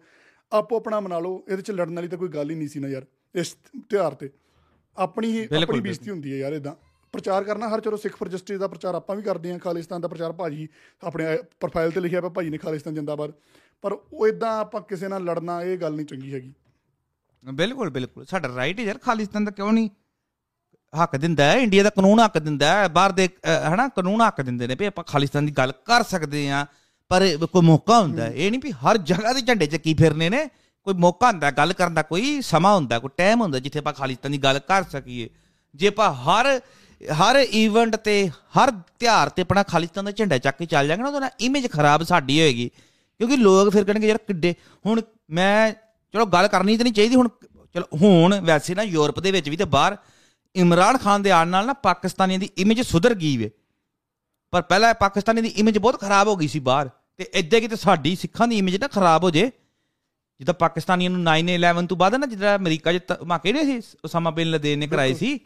ਆਪੋ ਆਪਣਾ ਮਨਾ ਲਓ ਇਹਦੇ 'ਚ ਲੜਨ ਵਾਲੀ ਤਾਂ ਕੋਈ ਗੱਲ ਹੀ ਨਹੀਂ ਸੀ ਨਾ ਯਾਰ ਇਸ ਤਿਉਹਾਰ ਤੇ। ਆਪਣੀ ਹੀ ਆਪਣੀ ਬੇਇੱਜ਼ਤੀ ਹੁੰਦੀ ਹੈ ਯਾਰ ਇਦਾਂ ਪ੍ਰਚਾਰ ਕਰਨਾ ਹਰ ਚਲੋ ਸਿੱਖ ਫॉर ਜਸਟਿਸ ਦਾ ਪ੍ਰਚਾਰ ਆਪਾਂ ਵੀ ਕਰਦੇ ਹਾਂ ਖਾਲਿਸਤਾਨ ਦਾ ਪ੍ਰਚਾਰ ਭਾਜੀ ਆਪਣੇ ਪ੍ਰੋਫਾਈਲ ਤੇ ਲਿਖਿਆ ਪਿਆ ਭਾਜੀ ਨੇ ਖਾਲਿਸਤਾਨ ਜਿੰਦਾਬਾਦ। ਪਰ ਉਹ ਇਦਾਂ ਆਪਾਂ ਕਿਸੇ ਨਾਲ ਲੜਨਾ ਇਹ ਗੱਲ ਨਹੀਂ ਚੰਗੀ ਹੈਗੀ। ਬਿਲਕੁਲ ਬਿਲਕੁਲ। ਸਾਡਾ ਰਾਈਟ ਹੈ ਯਾਰ ਖਾਲਿਸਤਾਨ ਦਾ ਕਿਉਂ ਨਹੀਂ? ਹੱਕ ਦਿੰਦਾ ਹੈ ਇੰਡੀਆ ਦਾ ਕਾਨੂੰਨ ਹੱਕ ਦਿੰਦਾ ਹੈ ਬਾਹਰ ਦੇ ਅਹ, ਹਨਾ ਕਾਨੂੰਨ ਹੱਕ ਦਿੰਦੇ ਨੇ ਵੀ ਆਪਾਂ ਖਾਲਿਸਤਾਨ ਦੀ ਗੱਲ ਕਰ ਸਕਦੇ ਆ ਪਰ ਇਹ ਕੋਈ ਮੌਕਾ ਹੁੰਦਾ ਹੈ। ਇਹ ਨਹੀਂ ਵੀ ਹਰ ਜਗ੍ਹਾ ਦੇ ਝੰਡੇ ਚੱਕੀ ਫਿਰਨੇ ਨੇ ਕੋਈ ਮੌਕਾ ਹੁੰਦਾ ਗੱਲ ਕਰਨ ਦਾ ਕੋਈ ਸਮਾਂ ਹੁੰਦਾ ਕੋਈ ਟਾਈਮ ਹੁੰਦਾ ਜਿੱਥੇ ਆਪਾਂ ਖਾਲਿਸਤਾਨ ਦੀ ਗੱਲ ਕਰ ਸਕੀਏ। ਜੇ ਆਪਾਂ ਹਰ ਹਰ ਇਵੈਂਟ ਤੇ ਹਰ ਤਿਉਹਾਰ ਤੇ ਆਪਣਾ ਖਾਲਿਸਤਾਨ ਦਾ ਝੰਡਾ ਚੱਕ ਕੇ ਚੱਲ ਜਾਗੇ ਨਾ ਉਹਦਾ ਨਾਲ ਇਮੇਜ ਖਰਾਬ ਸਾਡੀ ਹੋਏਗੀ। ਕਿਉਂਕਿ ਲੋਕ ਫਿਰ ਕਹਿਣਗੇ ਯਾਰ ਕਿੱਡੇ ਹੁਣ ਮੈਂ ਚਲੋ ਗੱਲ ਕਰਨੀ ਤੇ ਨਹੀਂ ਚਾਹੀਦੀ ਹੁਣ ਚਲੋ ਹੁਣ ਵੈਸੇ ਨਾ ਯੂਰਪ ਦੇ ਵਿੱਚ ਵੀ ਤੇ ਬਾਹਰ ਇਮਰਾਨ ਖਾਨ ਦੇ ਆਉਣ ਨਾਲ ਨਾ ਪਾਕਿਸਤਾਨੀਆਂ ਦੀ ਇਮੇਜ ਸੁਧਰ ਗਈ ਵੇ। ਪਰ ਪਹਿਲਾਂ ਪਾਕਿਸਤਾਨੀ ਦੀ ਇਮੇਜ ਬਹੁਤ ਖਰਾਬ ਹੋ ਗਈ ਸੀ ਬਾਹਰ ਤੇ ਇੱਦਾਂ ਕਿਤੇ ਸਾਡੀ ਸਿੱਖਾਂ ਦੀ ਇਮੇਜ ਨਾ ਖਰਾਬ ਹੋ ਜੇ। ਜਿੱਦਾਂ ਪਾਕਿਸਤਾਨੀਆਂ ਨੂੰ 9/11 ਤੋਂ ਬਾਅਦ ਨਾ ਜਿਹੜਾ ਅਮਰੀਕਾ 'ਚ ਧਮਾਕੇ ਨਹੀਂ ਸੀ ਉਸਾਮਾ ਬਿਨ ਲਦੇਨ ਨੇ ਕਰਾਏ ਸੀ।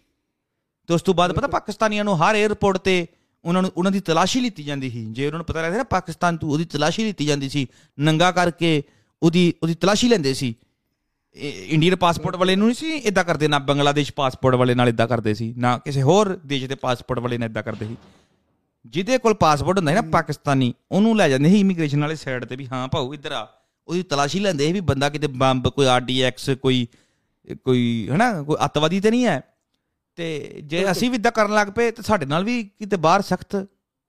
ਤੇ ਉਸ ਤੋਂ ਬਾਅਦ ਪਤਾ ਪਾਕਿਸਤਾਨੀਆਂ ਨੂੰ ਹਰ 에ਅਰਪੋਰਟ ਤੇ ਉਹਨਾਂ ਨੂੰ ਉਹਨਾਂ ਦੀ ਤਲਾਸ਼ੀ ਲਿੱਤੀ ਜਾਂਦੀ ਸੀ। ਜੇ ਉਹਨਾਂ ਨੂੰ ਪਤਾ ਲੱਗਦਾ ਨਾ ਪਾਕਿਸਤਾਨ ਤੋਂ ਉਹਦੀ ਤਲਾਸ਼ੀ ਲਿੱਤੀ ਜਾਂਦੀ ਸੀ ਨੰਗਾ ਕਰਕੇ ਉਹਦੀ ਉਹਦੀ ਤਲਾਸ਼ੀ ਲੈਂਦੇ ਸੀ। ਇੰਡੀਅਨ ਪਾਸਪੋਰਟ ਵਾਲੇ ਨੂੰ ਨਹੀਂ ਸੀ ਇਦਾਂ ਕਰਦੇ ਨਾ ਬੰਗਲਾਦੇਸ਼ ਪਾਸਪੋਰਟ ਵਾਲੇ ਨਾਲ ਇਦਾਂ ਕਰਦੇ ਸੀ ਨਾ ਕਿਸੇ ਹੋਰ ਦੇਸ਼ ਦੇ ਪਾਸਪੋਰਟ ਵਾਲੇ ਨਾਲ ਇਦਾਂ ਕਰਦੇ ਸੀ। ਜਿਹਦੇ ਕੋਲ ਪਾਸਪੋਰਟ ਹੁੰਦਾ ਸੀ ਨਾ ਪਾਕਿਸਤਾਨੀ ਉਹਨੂੰ ਲੈ ਜਾਂਦੇ ਸੀ ਇਮੀਗ੍ਰੇਸ਼ਨ ਵਾਲੇ ਸਾਈਡ ਤੇ ਵੀ ਹਾਂ ਭਾਊ ਇੱਧਰ ਆ। ਉਹਦੀ ਤਲਾਸ਼ੀ ਲੈਂਦੇ ਸੀ ਵੀ ਬੰਦਾ ਕਿਤੇ ਬੰਬ ਕੋਈ ਆਰਡੀਐਕਸ ਕੋਈ ਕੋਈ ਹਨਾ ਕੋਈ ਅੱਤਵਾਦੀ ਤੇ ਨਹੀਂ ਹੈ। ਤੇ ਜੇ ਅਸੀਂ ਵੀ ਇਦਾਂ ਕਰਨ ਲੱਗ ਪਏ ਤੇ ਸਾਡੇ ਨਾਲ ਵੀ ਕਿਤੇ ਬਾਹਰ ਸਖਤ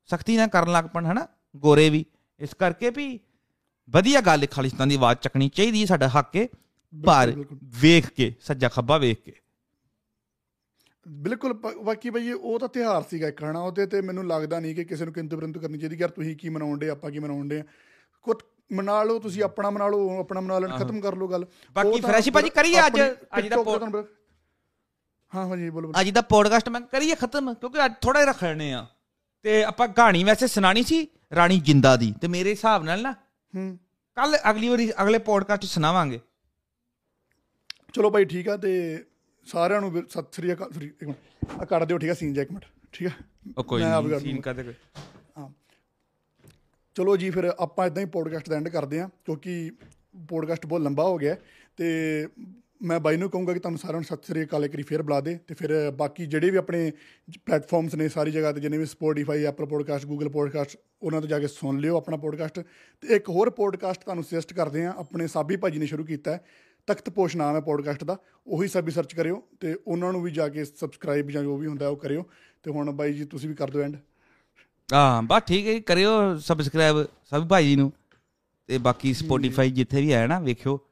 ਸਖਤੀ ਨਾਲ ਕਰਨ ਲੱਗ ਪਣ ਹਨਾ? ਗੋਰੇ ਵੀ। ਇਸ ਕਰਕੇ ਵੀ ਵਧੀਆ ਗੱਲ ਹੈ ਖਾਲਿਸਤਾਨ ਦੀ ਆਵਾਜ਼ ਚੱਕਣੀ ਚਾਹੀਦੀ ਹੈ ਸਾਡਾ ਹੱਕ ਹੈ ਪਰ। ਵੇਖ ਕੇ ਸੱਜਾ ਖੱਬਾ ਵੇਖ ਕੇ। ਬਿਲਕੁਲ ਬਾਕੀ ਬਈ ਉਹ ਤਾਂ ਤਿਉਹਾਰ ਸੀਗਾ ਇੱਕ ਹਨਾ? ਉਹਦੇ ਤੇ ਮੈਨੂੰ ਲੱਗਦਾ ਨਹੀਂ ਕਿ ਕਿਸੇ ਨੂੰ ਕਿੰਤੂ ਪਰੰਤੂ ਕਰਨੀ ਚਾਹੀਦੀ ਯਾਰ ਤੁਸੀਂ ਕੀ ਮਨਾਉਂਦੇ ਆਪਾਂ ਕੀ ਮਨਾਉਂਦੇ ਆ। ਕੁਝ ਮਨਾ ਲਓ ਤੁਸੀਂ ਆਪਣਾ ਮਨਾ ਲਓ ਆਪਣਾ ਮਨਾ ਲੈਣ ਖਤਮ ਕਰ ਲਓ ਗੱਲ। ਬਾਕੀ ਫਰੈਸ਼ੀ ਭਾਜੀ ਕਰੀਏ ਅੱਜ- ਅੱਜ ਦਾ ਹਾਂ ਹਾਂ ਜੀ ਬੋਲੋ ਬੋਲੋ। ਅੱਜ ਦਾ ਪੋਡਕਾਸਟ ਮੈਂ ਕਰੀਏ ਖਤਮ ਕਿਉਂਕਿ ਅੱਜ ਥੋੜਾ ਜਿਹਾ ਰੱਖਣੇ ਆ। ਤੇ ਆਪਾਂ ਕਹਾਣੀ ਵੈਸੇ ਸੁਣਾਣੀ ਸੀ ਰਾਣੀ ਜਿੰਦਾ ਦੀ। ਤੇ ਮੇਰੇ ਹਿਸਾਬ ਨਾਲ ਨਾ ਹੂੰ। ਕੱਲ ਅਗਲੀ ਵਾਰੀ ਅਗਲੇ ਪੋਡਕਾਸਟ ਸੁਣਾਵਾਂਗੇ। ਚਲੋ ਭਾਈ ਠੀਕ ਆ ਤੇ ਸਾਰਿਆਂ ਨੂੰ ਸਤਿ ਸ੍ਰੀ ਅਕਾਲ ਸ੍ਰੀ ਇੱਕ ਮਿੰਟ ਆ ਕੱਢ ਦਿਓ ਠੀਕ ਆ ਸੀਨ ਜਾ ਇੱਕ ਮਿੰਟ ਠੀਕ ਆ? ਉਹ ਕੋਈ ਨਹੀਂ ਸੀਨ। ਕਰਦੇ ਕੋਈ ਹਾਂ। ਚਲੋ ਜੀ ਫਿਰ ਆਪਾਂ ਇਦਾਂ ਹੀ ਪੋਡਕਾਸਟ ਦਾ ਐਂਡ ਕਰਦੇ ਹਾਂ ਕਿਉਂਕਿ ਪੋਡਕਾਸਟ ਬਹੁਤ ਲੰਬਾ ਹੋ ਗਿਆ ਹੈ ਤੇ ਮੈਂ ਬਾਈ ਨੂੰ ਕਹੂੰਗਾ ਕਿ ਤੁਹਾਨੂੰ ਸਾਰਿਆਂ ਨੂੰ ਸਤਿ ਸ੍ਰੀ ਅਕਾਲ ਇੱਕ ਵਾਰੀ ਫੇਰ ਬੁਲਾ ਦੇ ਤੇ ਫਿਰ ਬਾਕੀ ਜਿਹੜੇ ਵੀ ਆਪਣੇ ਪਲੇਟਫਾਰਮਸ ਨੇ ਸਾਰੀ ਜਗ੍ਹਾ ਤੇ ਜਿਵੇਂ ਵੀ Spotify Apple podcast Google podcast ਉਹਨਾਂ ਤੋਂ ਜਾ ਕੇ ਸੁਣ ਲਿਓ ਆਪਣਾ ਪੋਡਕਾਸਟ ਤੇ ਇੱਕ ਹੋਰ ਪੋਡਕਾਸਟ ਤੁਹਾਨੂੰ ਸੁਜੈਸਟ ਕਰਦੇ ਆ ਆਪਣੇ ਸਾਬੀ ਭਾਜੀ ਨੇ ਸ਼ੁਰੂ ਕੀਤਾ ਹੈ ਤਖਤਪੋਸ਼ ਨਾਮ ਹੈ ਪੋਡਕਾਸਟ ਦਾ ਉਹੀ ਸਭ ਵੀ ਸਰਚ ਕਰਿਓ ਤੇ ਉਹਨਾਂ ਨੂੰ ਵੀ ਜਾ ਕੇ ਸਬਸਕ੍ਰਾਈਬ ਜਾਂ ਜੋ ਵੀ ਹੁੰਦਾ ਉਹ ਕਰਿਓ। ਤੇ ਹੁਣ ਬਾਈ ਜੀ ਤੁਸੀਂ ਵੀ ਕਰ ਦਿਓ ਐਂਡ ਹਾਂ ਬਸ ਠੀਕ ਹੈ ਕਰਿਓ ਸਬਸਕ੍ਰਾਈਬ ਸਭ ਭਾਈ ਨੂੰ। ਤੇ ਬਾਕੀ ਸਪੋਟੀਫਾਈ ਜਿੱਥੇ ਵੀ ਹੈ ਨਾ ਵੇਖਿਓ।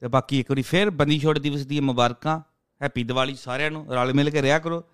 ਤੇ ਬਾਕੀ ਇੱਕ ਵਾਰੀ ਫੇਰ ਬੰਦੀ ਛੋੜ ਦਿਵਸ ਦੀ ਮੁਬਾਰਕਾਂ, ਹੈਪੀ ਦੀਵਾਲੀ ਸਾਰਿਆਂ ਨੂੰ, ਰਲ ਮਿਲ ਕੇ ਰਿਹਾ ਕਰੋ।